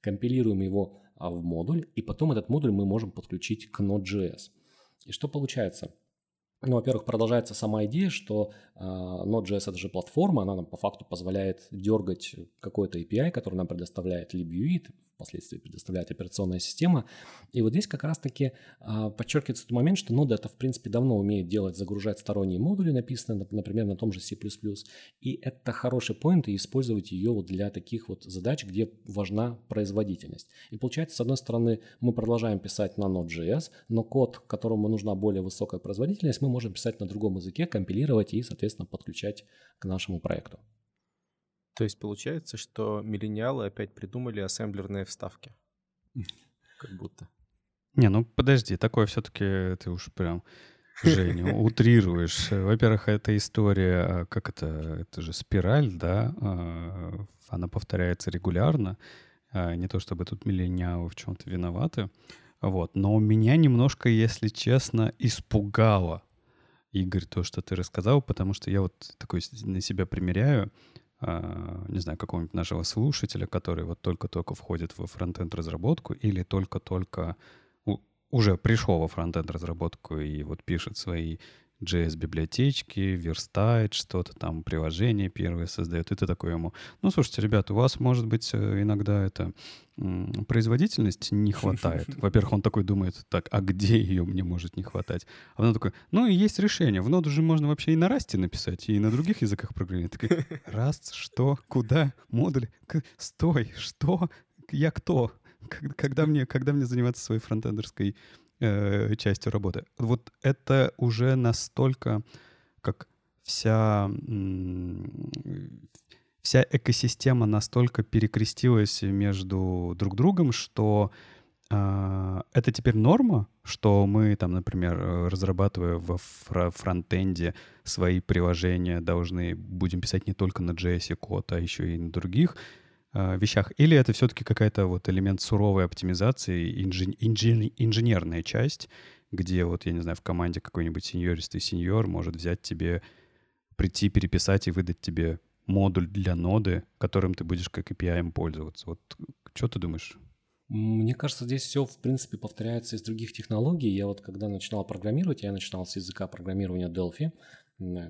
компилируем его а, в модуль, и потом этот модуль мы можем подключить к Node.js. И что получается? Ну, во-первых, продолжается сама идея, что э, Node.js это же платформа, она нам по факту позволяет дергать какой-то API, который нам предоставляет LibUit, впоследствии предоставляет операционная система. И вот здесь как раз-таки а, подчеркивается тот момент, что нода это в принципе давно умеет делать, загружать сторонние модули, написанные, например, на том же C++. И это хороший поинт, и использовать ее вот для таких вот задач, где важна производительность. И получается, с одной стороны, мы продолжаем писать на Node.js, но код, которому нужна более высокая производительность, мы можем писать на другом языке, компилировать и, соответственно, подключать к нашему проекту. То есть получается, что миллениалы опять придумали ассемблерные вставки. Как будто. Не, ну подожди, такое все-таки ты уж прям, Женя, утрируешь. Во-первых, эта история, как это, это же спираль, да, а, она повторяется регулярно. А, не то чтобы тут миллениалы в чем-то виноваты. Вот. Но меня немножко, если честно, испугало, Игорь, то, что ты рассказал, потому что я вот такой на себя примеряю. А, не знаю, какого-нибудь нашего слушателя, который вот только-только входит во фронтенд разработку или только-только уже пришел во фронтенд разработку и вот пишет свои JS-библиотечки, верстает что-то там, приложение первое создает, и ты такой ему, ну, слушайте, ребят, у вас, может быть, э, иногда это производительность не хватает. Во-первых, он такой думает, так, а где ее мне может не хватать? А потом такой, ну, и есть решение. В ноду же можно вообще и на расте написать, и на других языках программирования. Такой, раст, что, куда, модуль, стой, что, я кто? Когда мне, когда мне заниматься своей фронтендерской э, частью работы. Вот это уже настолько, как вся, вся экосистема настолько перекрестилась между друг другом, что э, это теперь норма, что мы там, например, разрабатывая во фронтенде свои приложения, должны будем писать не только на JS код, а еще и на других. А, вещах? Или это все-таки какая-то вот элемент суровой оптимизации, инжи- инжи- инженерная часть, где вот, я не знаю, в команде какой-нибудь сеньористый сеньор может взять тебе, прийти, переписать и выдать тебе модуль для ноды, которым ты будешь как API пользоваться. Вот что ты думаешь? Мне кажется, здесь все, в принципе, повторяется из других технологий. Я вот когда начинал программировать, я начинал с языка программирования Delphi,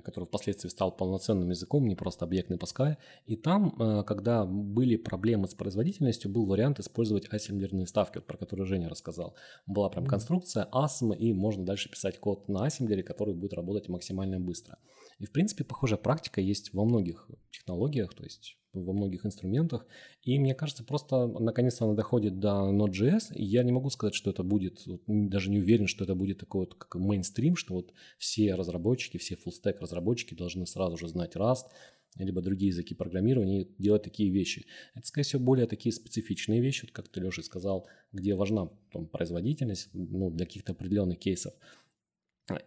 который впоследствии стал полноценным языком, не просто объектный Pascal. И там, э, когда были проблемы с производительностью, был вариант использовать ассемблерные ставки, вот про которые Женя рассказал. Была прям конструкция ASM, и можно дальше писать код на ассемблере, который будет работать максимально быстро. И, в принципе, похожая практика есть во многих технологиях, то есть во многих инструментах. И мне кажется, просто наконец-то она доходит до Node.js, и я не могу сказать, что это будет, даже не уверен, что это будет такой вот как мейнстрим, что вот все разработчики, все full-stack разработчики должны сразу же знать Rust, либо другие языки программирования делать такие вещи. Это, скорее всего, более такие специфичные вещи, вот как ты, Леша, сказал, где важна там, производительность ну, для каких-то определенных кейсов.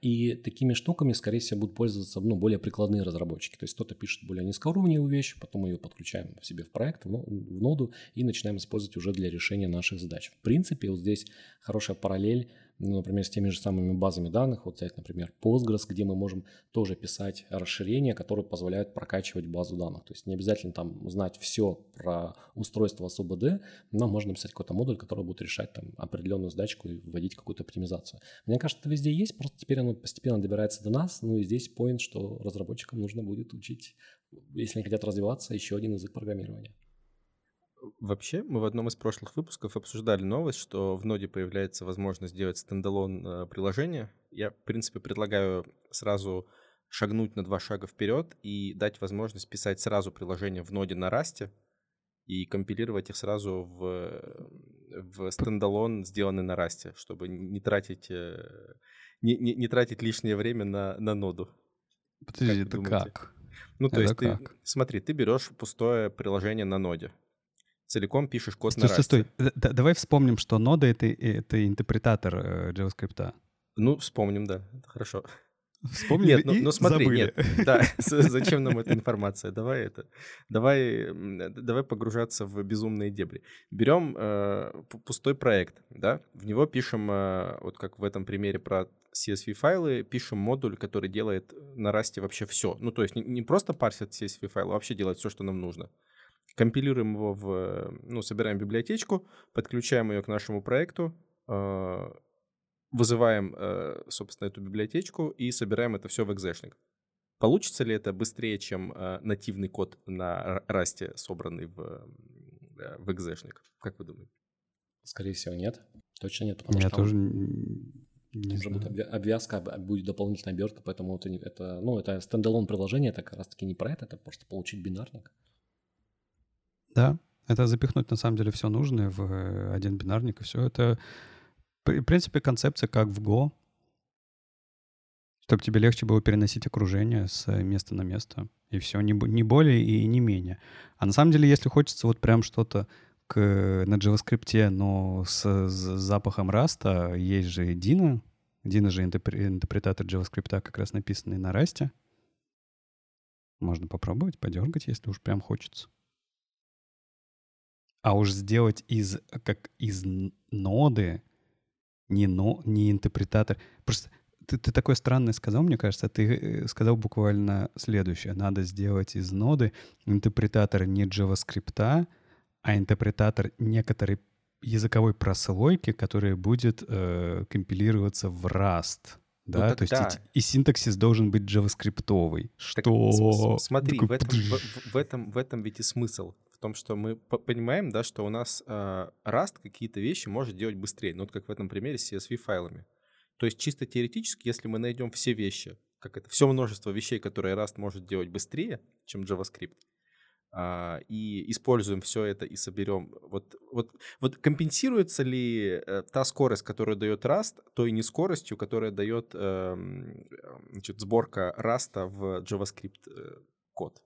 И такими штуками, скорее всего, будут пользоваться ну, более прикладные разработчики. То есть кто-то пишет более низкоуровневую вещь, потом ее подключаем в себе в проект, в ноду, и начинаем использовать уже для решения наших задач. В принципе, вот здесь хорошая параллель ну, например, с теми же самыми базами данных, вот взять, например, Postgres, где мы можем тоже писать расширения, которые позволяют прокачивать базу данных. То есть не обязательно там знать все про устройство с ОБД, но можно написать какой-то модуль, который будет решать там определенную задачку и вводить какую-то оптимизацию. Мне кажется, это везде есть, просто теперь оно постепенно добирается до нас, ну и здесь поинт, что разработчикам нужно будет учить, если они хотят развиваться, еще один язык программирования. Вообще, мы в одном из прошлых выпусков обсуждали новость, что в ноде появляется возможность сделать standalone э, приложение. Я, в принципе, предлагаю сразу шагнуть на два шага вперед и дать возможность писать сразу приложение в ноде на расте и компилировать их сразу в, в standalone, сделанный на расте, чтобы не тратить, э, не, не, не тратить лишнее время на, на ноду. Подожди, как это как? Ну, то это есть как? ты, смотри, ты берешь пустое приложение на ноде, целиком пишешь код стой, на Rust. Стой, стой. Давай вспомним, что нода — это, это интерпретатор э, JavaScript. Ну, вспомним, да. Хорошо. Вспомнили нет, ну, ну смотри, забыли. нет, да, зачем нам эта информация? Давай это, давай, давай погружаться в безумные дебри. Берем э, пустой проект, да, в него пишем, э, вот как в этом примере про CSV файлы, пишем модуль, который делает на расте вообще все. Ну, то есть не, не просто парсит CSV файлы, а вообще делает все, что нам нужно компилируем его в, ну, собираем библиотечку, подключаем ее к нашему проекту, а, вызываем, э, собственно, эту библиотечку и собираем это все в экзешник. Получится ли это быстрее, чем э, нативный код на расте, собранный в, э, в экзешник? Как вы думаете? Скорее всего, нет. Точно нет. Потому Я что тоже не уже будет обвязка, будет дополнительная обертка, поэтому это, это, ну, это стендалон приложение, это как раз-таки не про это, это просто получить бинарник. Да, это запихнуть на самом деле все нужное в э, один бинарник, и все. Это, в принципе, концепция как в Go, чтобы тебе легче было переносить окружение с места на место. И все, не, не более и не менее. А на самом деле, если хочется вот прям что-то к, на JavaScript, но с, с запахом раста, есть же Dino. Dino же интерпретатор JavaScript, как раз написанный на расте. Можно попробовать, подергать, если уж прям хочется. А уж сделать из, как из ноды, не, но, не интерпретатор. Просто ты, ты такое странное сказал, мне кажется. Ты э, сказал буквально следующее. Надо сделать из ноды интерпретатор не JavaScript, а интерпретатор некоторой языковой прослойки, которая будет э, компилироваться в Rust. Да, ну, то есть и, и синтаксис должен быть JavaScript. Что? Смотри, в этом, в, в, этом, в этом ведь и смысл том, что мы понимаем, да, что у нас э, Rust какие-то вещи может делать быстрее, ну вот как в этом примере с CSV-файлами. То есть чисто теоретически, если мы найдем все вещи, как это, все множество вещей, которые Rust может делать быстрее, чем JavaScript, а, и используем все это и соберем. Вот, вот, вот компенсируется ли э, та скорость, которую дает Rust, той не скоростью, которая дает э, значит, сборка Rust в JavaScript э, код?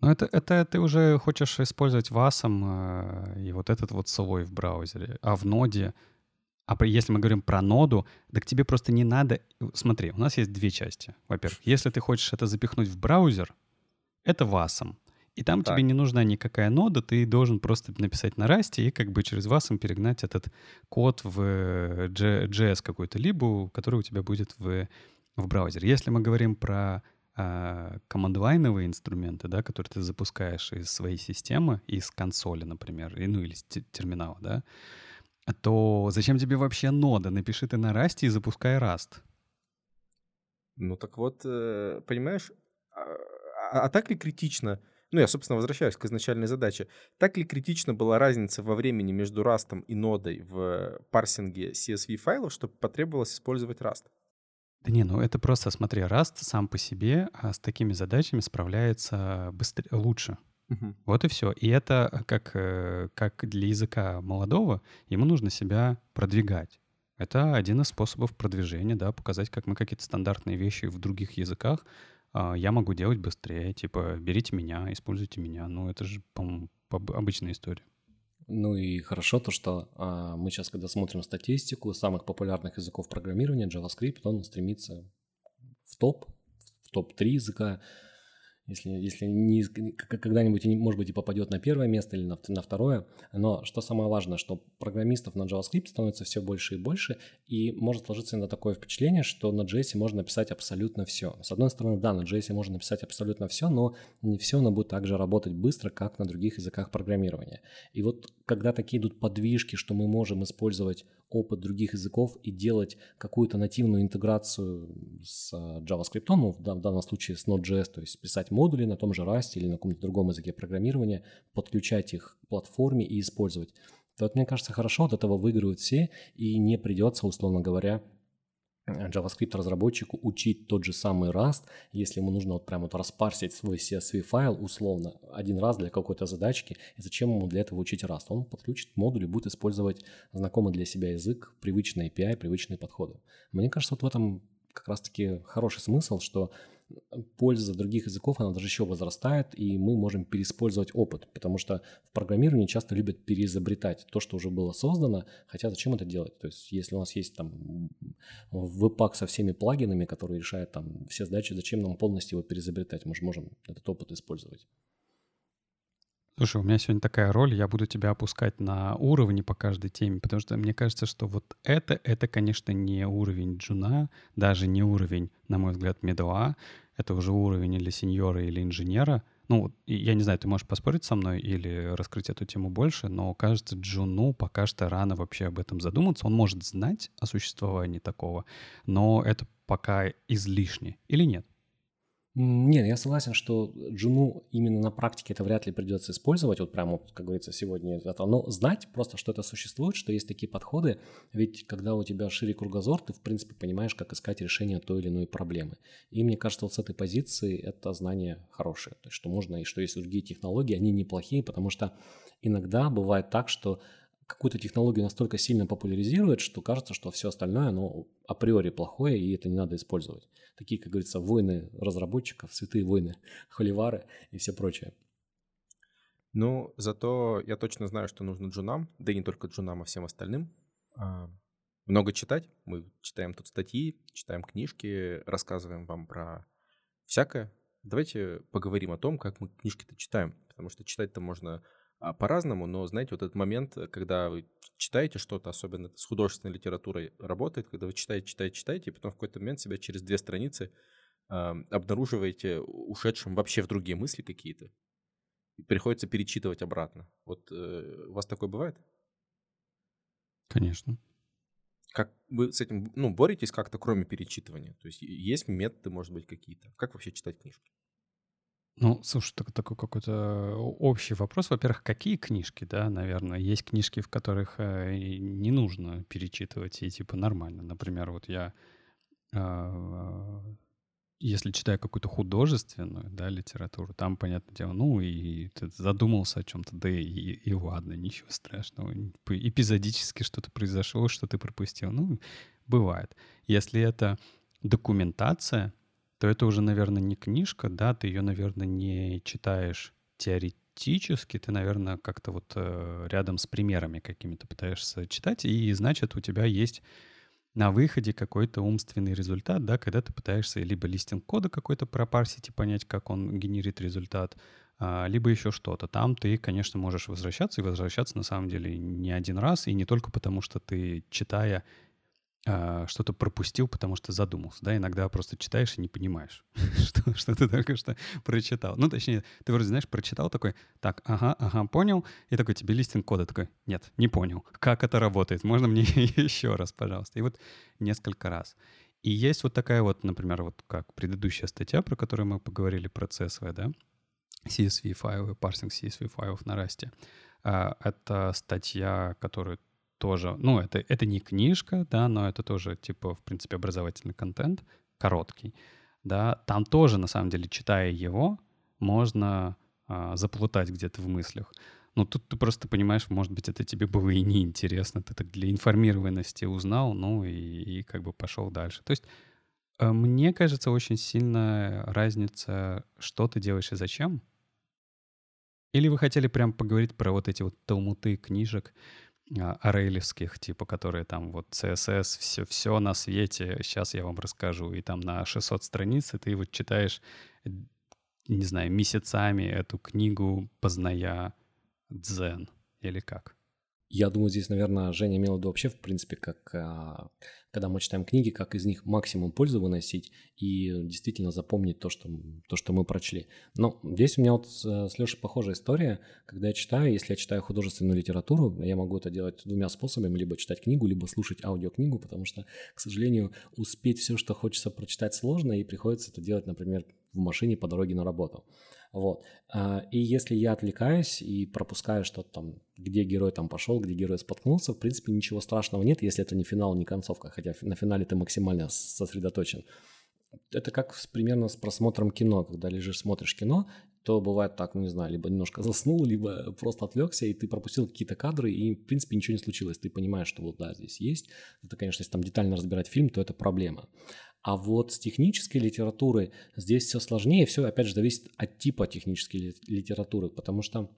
Ну, это, это ты уже хочешь использовать васом э, и вот этот вот свой в браузере. А в ноде, а если мы говорим про ноду, так тебе просто не надо... Смотри, у нас есть две части. Во-первых, если ты хочешь это запихнуть в браузер, это васом. И там так. тебе не нужна никакая нода, ты должен просто написать на расте и как бы через васом перегнать этот код в JS какой-то либо, который у тебя будет в, в браузере. Если мы говорим про а, командолайновые инструменты, да, которые ты запускаешь из своей системы, из консоли, например, и, ну или из терминала, да, то зачем тебе вообще нода? Напиши ты на расте и запускай раст. Ну так вот, э, понимаешь, а, а, а так ли критично, ну я, собственно, возвращаюсь к изначальной задаче, так ли критична была разница во времени между растом и нодой в парсинге CSV файлов, чтобы потребовалось использовать раст? Да не, ну это просто, смотри, Rust сам по себе а с такими задачами справляется быстрее, лучше. Угу. Вот и все. И это как, э, как для языка молодого, ему нужно себя продвигать. Это один из способов продвижения, да, показать, как мы какие-то стандартные вещи в других языках а, я могу делать быстрее. Типа, берите меня, используйте меня. Ну, это же, по-моему, обычная история. Ну и хорошо то, что а, мы сейчас, когда смотрим статистику самых популярных языков программирования, JavaScript, он стремится в топ, в топ-3 языка если, если не, когда-нибудь, может быть, и попадет на первое место или на, на второе. Но что самое важное, что программистов на JavaScript становится все больше и больше, и может сложиться на такое впечатление, что на JS можно написать абсолютно все. С одной стороны, да, на JS можно написать абсолютно все, но не все оно будет так же работать быстро, как на других языках программирования. И вот когда такие идут подвижки, что мы можем использовать опыт других языков и делать какую-то нативную интеграцию с а, JavaScript, ну, в данном случае с Node.js, то есть писать модули на том же Rust или на каком-то другом языке программирования, подключать их к платформе и использовать. То вот, мне кажется, хорошо от этого выигрывают все, и не придется, условно говоря, JavaScript-разработчику учить тот же самый Rust, если ему нужно вот прямо вот распарсить свой CSV-файл условно один раз для какой-то задачки, и зачем ему для этого учить Rust? Он подключит модуль и будет использовать знакомый для себя язык, привычный API, привычные подходы. Мне кажется, вот в этом как раз-таки хороший смысл, что польза других языков, она даже еще возрастает, и мы можем переиспользовать опыт, потому что в программировании часто любят переизобретать то, что уже было создано, хотя зачем это делать? То есть если у нас есть там веб-пак со всеми плагинами, которые решают там все задачи, зачем нам полностью его переизобретать? Мы же можем этот опыт использовать. Слушай, у меня сегодня такая роль, я буду тебя опускать на уровни по каждой теме, потому что мне кажется, что вот это, это, конечно, не уровень джуна, даже не уровень, на мой взгляд, медуа, это уже уровень или сеньора, или инженера. Ну, я не знаю, ты можешь поспорить со мной или раскрыть эту тему больше, но, кажется, Джуну пока что рано вообще об этом задуматься. Он может знать о существовании такого, но это пока излишне. Или нет? Нет, я согласен, что джуну именно на практике это вряд ли придется использовать, вот прямо, как говорится, сегодня это. Но знать просто, что это существует, что есть такие подходы, ведь когда у тебя шире кругозор, ты, в принципе, понимаешь, как искать решение той или иной проблемы. И мне кажется, вот с этой позиции это знание хорошее, то есть что можно, и что есть другие технологии, они неплохие, потому что иногда бывает так, что какую-то технологию настолько сильно популяризирует, что кажется, что все остальное, оно априори плохое, и это не надо использовать. Такие, как говорится, войны разработчиков, святые войны, холивары и все прочее. Ну, зато я точно знаю, что нужно джунам, да и не только джунам, а всем остальным. А, много читать. Мы читаем тут статьи, читаем книжки, рассказываем вам про всякое. Давайте поговорим о том, как мы книжки-то читаем, потому что читать-то можно по-разному, но, знаете, вот этот момент, э, когда вы читаете что-то, особенно с художественной литературой работает, когда вы читаете, читаете, читаете, и потом в какой-то момент себя через две страницы э, обнаруживаете ушедшим вообще в другие мысли какие-то. И приходится перечитывать обратно. Вот э, у вас такое бывает? Конечно. Как вы с этим, ну, боретесь как-то, кроме перечитывания? То есть есть методы, может быть, какие-то? Как вообще читать книжки? Ну, слушай, так, такой какой-то общий вопрос. Во-первых, какие книжки, да, наверное? Есть книжки, в которых э, не нужно перечитывать, и типа нормально. Например, вот я, э, если читаю какую-то художественную, да, литературу, там, понятное дело, ну, и ты задумался о чем-то, да и, и ладно, ничего страшного. Эпизодически что-то произошло, что ты пропустил. Ну, бывает. Если это документация, то это уже, наверное, не книжка, да, ты ее, наверное, не читаешь теоретически, ты, наверное, как-то вот э, рядом с примерами какими-то пытаешься читать, и значит, у тебя есть на выходе какой-то умственный результат, да, когда ты пытаешься либо листинг кода какой-то пропарсить и понять, как он генерит результат, а, либо еще что-то. Там ты, конечно, можешь возвращаться и возвращаться на самом деле не один раз, и не только потому, что ты, читая, а, что-то пропустил, потому что задумался, да, иногда просто читаешь и не понимаешь, что, что ты только что прочитал. Ну, точнее, ты вроде, знаешь, прочитал такой, так, ага, ага, понял, и такой тебе листинг кода такой, нет, не понял, как это работает, можно мне еще раз, пожалуйста. И вот несколько раз. И есть вот такая вот, например, вот как предыдущая статья, про которую мы поговорили, про CSV, да, CSV файлы, парсинг CSV файлов на расте. А, это статья, которую тоже, ну, это, это не книжка, да, но это тоже, типа, в принципе, образовательный контент, короткий, да, там тоже, на самом деле, читая его, можно а, заплутать где-то в мыслях. Но тут ты просто понимаешь, может быть, это тебе было и неинтересно, ты так для информированности узнал, ну, и, и как бы пошел дальше. То есть э, мне кажется, очень сильная разница, что ты делаешь и зачем, Или вы хотели прям поговорить про вот эти вот талмуты книжек а, арейлевских, типа, которые там вот CSS, все, все на свете, сейчас я вам расскажу, и там на 600 страниц, и ты вот читаешь, не знаю, месяцами эту книгу, позная дзен, или как? Я думаю, здесь, наверное, Женя имел в виду вообще, в принципе, как а, когда мы читаем книги, как из них максимум пользы выносить и действительно запомнить то, что, то, что мы прочли. Но здесь у меня вот с, с Лешей похожая история. Когда я читаю, если я читаю художественную литературу, я могу это делать двумя способами, либо читать книгу, либо слушать аудиокнигу, потому что, к сожалению, успеть все, что хочется прочитать, сложно, и приходится это делать, например, в машине по дороге на работу. Вот. А, и если я отвлекаюсь и пропускаю что-то там, где герой там пошел, где герой споткнулся, в принципе, ничего страшного нет, если это не финал, не концовка, хотя на финале ты максимально сосредоточен. Это как примерно с просмотром кино. Когда лежишь, смотришь кино, то бывает так, ну не знаю, либо немножко заснул, либо просто отвлекся, и ты пропустил какие-то кадры, и в принципе ничего не случилось. Ты понимаешь, что вот да, здесь есть. Это, конечно, если там детально разбирать фильм, то это проблема. А вот с технической литературой здесь все сложнее, все опять же зависит от типа технической литературы, потому что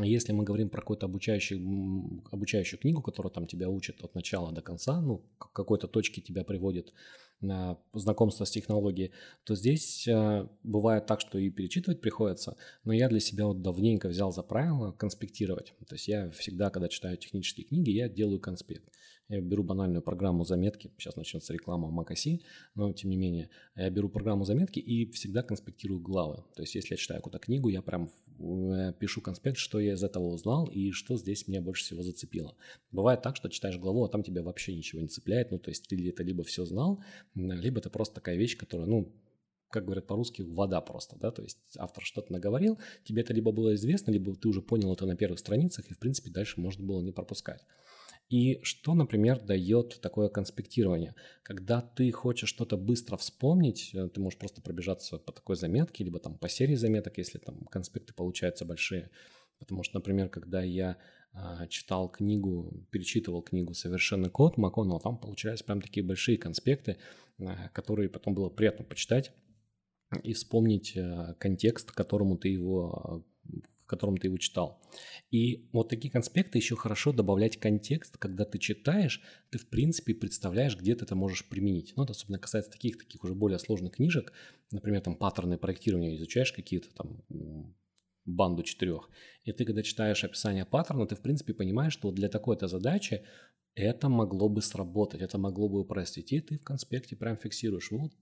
если мы говорим про какую-то обучающую, обучающую книгу, которая там тебя учит от начала до конца, ну, к какой-то точке тебя приводит на знакомство с технологией, то здесь э, бывает так, что и перечитывать приходится, но я для себя вот давненько взял за правило конспектировать. То есть я всегда, когда читаю технические книги, я делаю конспект. Я беру банальную программу заметки, сейчас начнется реклама MacOS, но тем не менее, я беру программу заметки и всегда конспектирую главы. То есть если я читаю какую-то книгу, я прям э, пишу конспект, что я из этого узнал и что здесь меня больше всего зацепило. Бывает так, что читаешь главу, а там тебя вообще ничего не цепляет, ну то есть ты это либо все знал, либо это просто такая вещь, которая, ну, как говорят по-русски, вода просто, да, то есть автор что-то наговорил, тебе это либо было известно, либо ты уже понял это на первых страницах, и, в принципе, дальше можно было не пропускать. И что, например, дает такое конспектирование? Когда ты хочешь что-то быстро вспомнить, э, ты можешь просто пробежаться по такой заметке, либо там по серии заметок, если там конспекты получаются большие. Потому что, например, когда я а, читал книгу, перечитывал книгу «Совершенный код» МакКоннелла, там получались прям такие большие конспекты, а, которые потом было приятно почитать и вспомнить а, контекст, к которому ты его котором ты его читал. И вот такие конспекты еще хорошо добавлять контекст, когда ты читаешь, ты в принципе представляешь, где ты это можешь применить. Ну, это особенно касается таких, таких уже более сложных книжек, например, там паттерны проектирования, изучаешь какие-то там банду четырех. И ты, когда читаешь описание паттерна, ты, в принципе, понимаешь, что для такой-то задачи это могло бы сработать, это могло бы упростить. И ты в конспекте прям фиксируешь, вот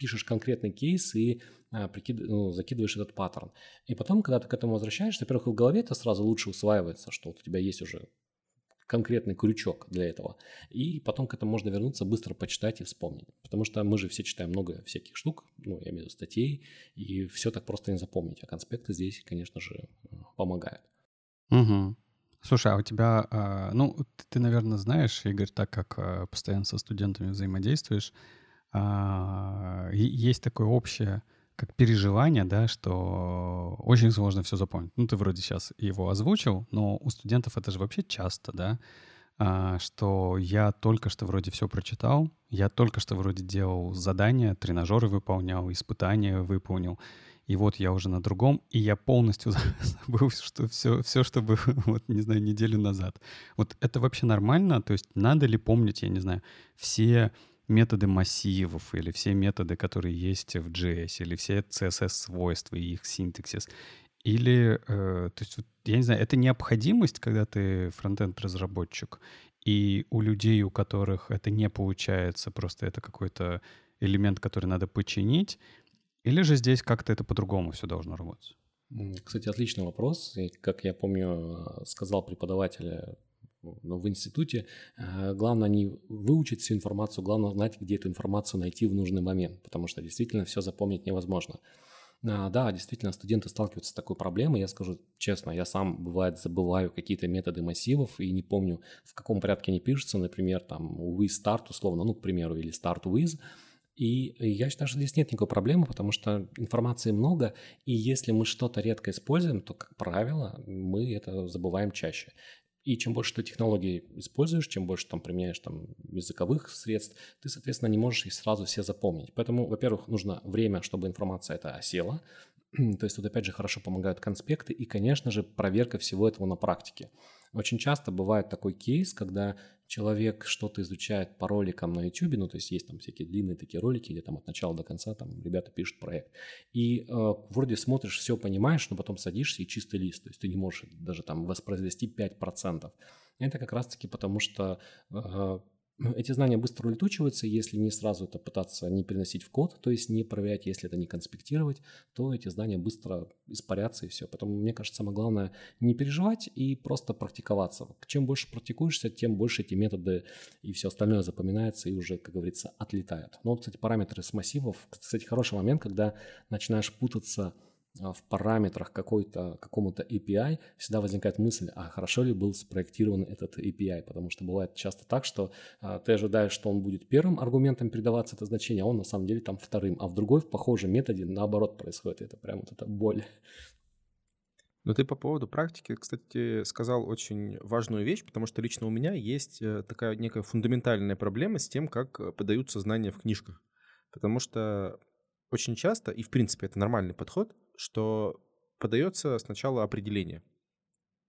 пишешь конкретный кейс и а, прикид... ну, закидываешь этот паттерн. И потом, когда ты к этому возвращаешься, во-первых, в голове это сразу лучше усваивается, что вот у тебя есть уже конкретный крючок для этого. И потом к этому можно вернуться, быстро почитать и вспомнить. Потому что мы же все читаем много всяких штук, ну, я имею в виду статей, и все так просто не запомнить. А конспекты здесь, конечно же, помогают. Угу. Слушай, а у тебя, а, ну, ты, наверное, знаешь, Игорь, так как а, постоянно со студентами взаимодействуешь, а, есть такое общее как переживание, да, что очень сложно все запомнить. Ну, ты вроде сейчас его озвучил, но у студентов это же вообще часто, да, а, что я только что вроде все прочитал, я только что вроде делал задания, тренажеры выполнял, испытания выполнил, и вот я уже на другом, и я полностью забыл, что все, все, что было, вот, не знаю, неделю назад. Вот это вообще нормально? То есть надо ли помнить, я не знаю, все методы массивов или все методы, которые есть в JS, или все CSS-свойства и их синтаксис. Или, э, то есть, я не знаю, это необходимость, когда ты фронтенд-разработчик, и у людей, у которых это не получается, просто это какой-то элемент, который надо починить, или же здесь как-то это по-другому все должно работать? Кстати, отличный вопрос. И, как я помню, сказал преподаватель ну, в институте, э, главное не выучить всю информацию, главное знать, где эту информацию найти в нужный момент, потому что действительно все запомнить невозможно. А, да, действительно, студенты сталкиваются с такой проблемой. Я скажу честно, я сам, бывает, забываю какие-то методы массивов и не помню, в каком порядке они пишутся. Например, там, with start условно, ну, к примеру, или start with. И я считаю, что здесь нет никакой проблемы, потому что информации много, и если мы что-то редко используем, то, как правило, мы это забываем чаще. И чем больше ты технологий используешь, чем больше там применяешь там языковых средств, ты, соответственно, не можешь их сразу все запомнить. Поэтому, во-первых, нужно время, чтобы информация эта осела. То есть тут опять же хорошо помогают конспекты и, конечно же, проверка всего этого на практике. Очень часто бывает такой кейс, когда человек что-то изучает по роликам на YouTube, ну, то есть есть там всякие длинные такие ролики, где там от начала до конца там ребята пишут проект. И э, вроде смотришь, все понимаешь, но потом садишься и чистый лист, то есть ты не можешь даже там воспроизвести 5%. Это как раз-таки потому, что э, эти знания быстро улетучиваются, если не сразу это пытаться не переносить в код, то есть не проверять, если это не конспектировать, то эти знания быстро испарятся и все. Поэтому, мне кажется, самое главное не переживать и просто практиковаться. Чем больше практикуешься, тем больше эти методы и все остальное запоминается и уже, как говорится, отлетают. Но, кстати, параметры с массивов, кстати, хороший момент, когда начинаешь путаться в параметрах какой-то, какому-то API, всегда возникает мысль, а хорошо ли был спроектирован этот API, потому что бывает часто так, что а, ты ожидаешь, что он будет первым аргументом передаваться это значение, а он на самом деле там вторым, а в другой, в похожем методе наоборот происходит, это прям вот эта боль. Но ты по поводу практики, кстати, сказал очень важную вещь, потому что лично у меня есть э, такая некая фундаментальная проблема с тем, как э, подаются знания в книжках. Потому что очень часто, и в принципе это нормальный подход, что подается сначала определение.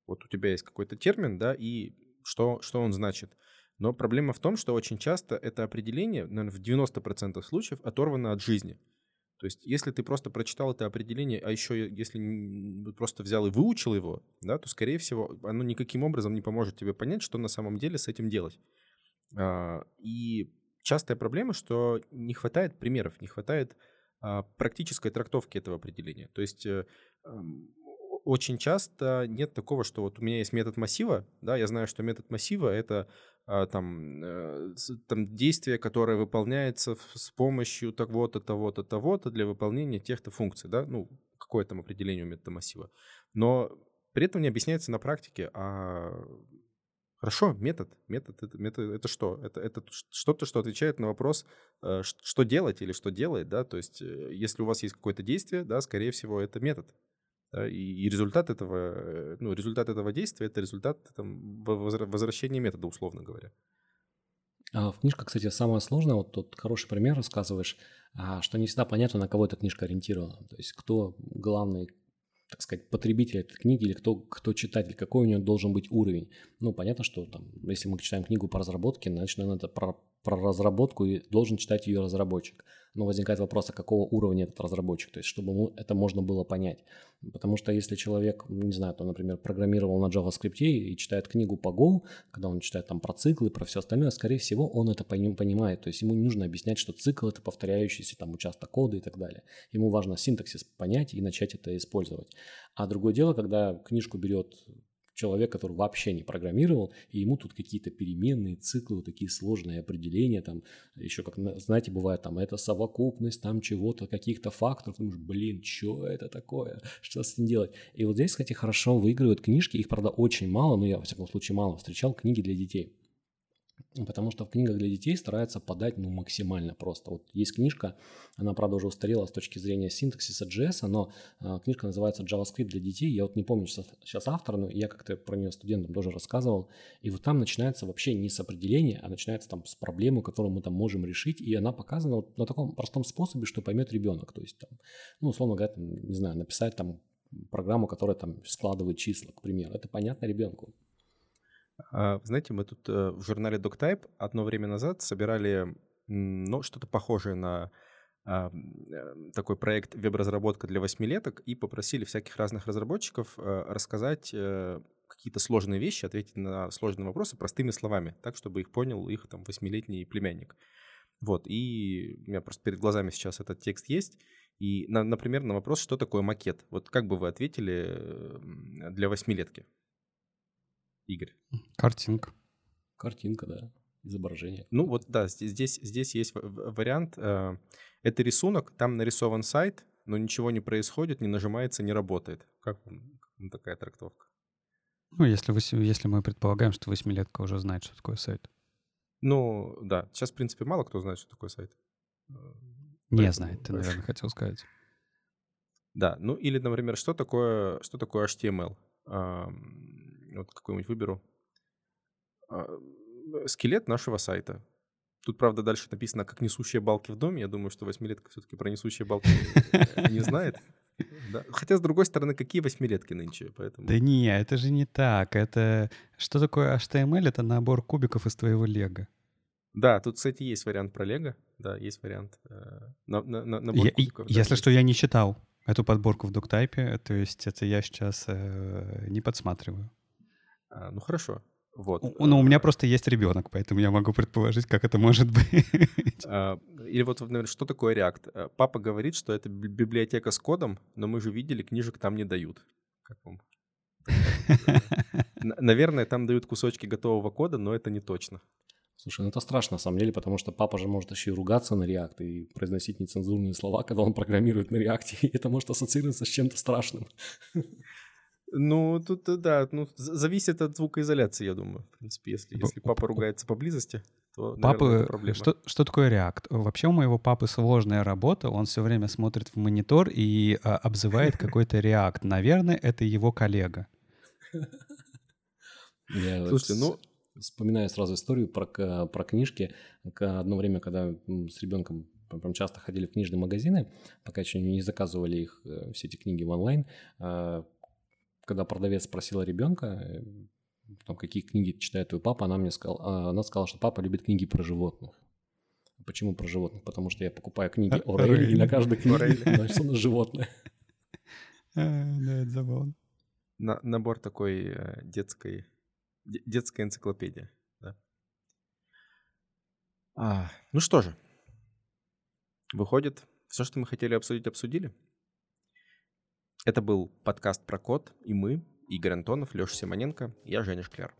Вот у тебя есть какой-то термин, да, и что, что он значит. Но проблема в том, что очень часто это определение, наверное, в 90% случаев оторвано от жизни. То есть, если ты просто прочитал это определение, а еще если просто взял и выучил его, да, то, скорее всего, оно никаким образом не поможет тебе понять, что на самом деле с этим делать. А, и частая проблема, что не хватает примеров, не хватает практической трактовки этого определения. То есть э, очень часто нет такого, что вот у меня есть метод массива, да, я знаю, что метод массива — это а, там, э, там действие, которое выполняется с помощью того-то, того-то, того-то для выполнения тех-то функций, да, ну, какое там определение у метода массива. Но при этом не объясняется на практике, а Хорошо, метод. Метод это, метод это что? Это, это что-то, что отвечает на вопрос, э, что делать или что делает, да. То есть, э, если у вас есть какое-то действие, да, скорее всего, это метод. Да, и, и результат этого, э, ну, результат этого действия это результат там, возвращения метода, условно говоря. А в книжках, кстати, самое сложное, вот тут хороший пример рассказываешь, а, что не всегда понятно, на кого эта книжка ориентирована. То есть кто главный так сказать, потребитель этой книги или кто, кто читатель, какой у него должен быть уровень. Ну, понятно, что там, если мы читаем книгу по разработке, значит, наверное, это про, про разработку и должен читать ее разработчик но возникает вопрос, а какого уровня этот разработчик, то есть чтобы ему это можно было понять. Потому что если человек, не знаю, то, например, программировал на JavaScript и читает книгу по Go, когда он читает там про циклы, про все остальное, скорее всего, он это понимает. То есть ему не нужно объяснять, что цикл — это повторяющийся там участок кода и так далее. Ему важно синтаксис понять и начать это использовать. А другое дело, когда книжку берет человек, который вообще не программировал, и ему тут какие-то переменные циклы, вот такие сложные определения, там еще, как, знаете, бывает, там, это совокупность там чего-то, каких-то факторов, ты думаешь, блин, что это такое, что с этим делать? И вот здесь, кстати, хорошо выигрывают книжки, их, правда, очень мало, но я, во всяком случае, мало встречал, книги для детей. Потому что в книгах для детей стараются подать ну, максимально просто. Вот есть книжка, она, правда, уже устарела с точки зрения синтаксиса JS, но э, книжка называется JavaScript для детей. Я вот не помню сейчас, сейчас автора, но я как-то про нее студентам тоже рассказывал. И вот там начинается вообще не с определения, а начинается там с проблемы, которую мы там можем решить. И она показана вот на таком простом способе, что поймет ребенок. То есть, там, ну, условно говоря, там, не знаю, написать там программу, которая там складывает числа, к примеру. Это понятно ребенку. А, знаете, мы тут э, в журнале DocType одно время назад собирали ну, что-то похожее на а, э, такой проект веб-разработка для восьмилеток и попросили всяких разных разработчиков э, рассказать какие-то сложные вещи, ответить на сложные вопросы простыми словами, так, чтобы их понял их там восьмилетний племянник. Вот, и у меня просто перед глазами сейчас этот текст есть. И, на, например, на вопрос, что такое макет. Вот как бы вы ответили для восьмилетки? Игорь? Картинка. Картинка, да. Изображение. Ну вот да, здесь, здесь есть вариант. Э, это рисунок, там нарисован сайт, но ничего не происходит, не нажимается, не работает. Как вам, такая трактовка? Ну, если, вы, если мы предполагаем, что восьмилетка уже знает, что такое сайт. Ну, да. Сейчас, в принципе, мало кто знает, что такое сайт. Э, не Поэтому... знает, ты, наверное, хотел сказать. Да, ну или, например, что такое, что такое HTML? Вот какой-нибудь выберу. А, скелет нашего сайта. Тут, правда, дальше написано, как несущие балки в доме. Я думаю, что восьмилетка все-таки про несущие балки не знает. Да. Хотя, с другой стороны, какие восьмилетки нынче? Поэтому... Да не, это же не так. Это что такое HTML? Это набор кубиков из твоего лего. Да, тут, кстати, есть вариант про лего. Да, есть вариант. Э, на, на, на, набор Я- и- кубиков, да, если есть. что, я не читал эту подборку в доктайпе, то есть это я сейчас э, не подсматриваю. А, ну, хорошо. Вот. У- Но у меня Э, просто есть ребенок, поэтому я могу предположить, как это может быть. А, Или вот, наверное, что такое React? А, Папа говорит, что это би- библиотека с кодом, но мы же видели, книжек там не дают. Как вам? Наверное, там дают кусочки готового кода, но это не точно. Слушай, ну это страшно на самом деле, потому что папа же может еще и ругаться на React и произносить нецензурные слова, когда он программирует на React, и это может ассоциироваться с чем-то страшным. Ну, тут, э, да, ну, зависит от звукоизоляции, я думаю. В принципе, если, если папа ругается поблизости, то, наверное, Папы, это проблема. что, что такое React? Вообще у моего папы сложная работа, он все время смотрит в монитор и а, обзывает какой-то React. Наверное, это его коллега. Я Слушайте, ну- Вспоминаю сразу историю про, про книжки. Одно время, когда с ребенком прям часто ходили в книжные магазины, пока еще не заказывали их, э, все эти книги в онлайн, а, когда продавец спросила ребенка, э, там, какие книги читает твой папа, она мне сказала, а, она сказала, что папа любит книги про животных. Почему про животных? Потому что я покупаю книги о Рейли, и на каждой книге нарисовано животное. А, Да, это забавно. На- набор такой э, детской, де- детская энциклопедия. А, ну что же, выходит, все, что мы хотели обсудить, обсудили. Это был подкаст про код, и мы, Игорь Антонов, Леша Симоненко, я Женя Шкляр.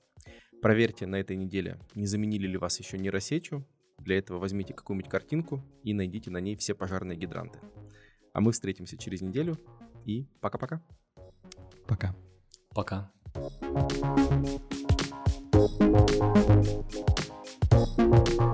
Проверьте на этой неделе, не заменили ли вас еще нейросетью. Для этого возьмите какую-нибудь картинку и найдите на ней все пожарные гидранты. А мы встретимся через неделю и пока-пока. Пока. Пока. Пока.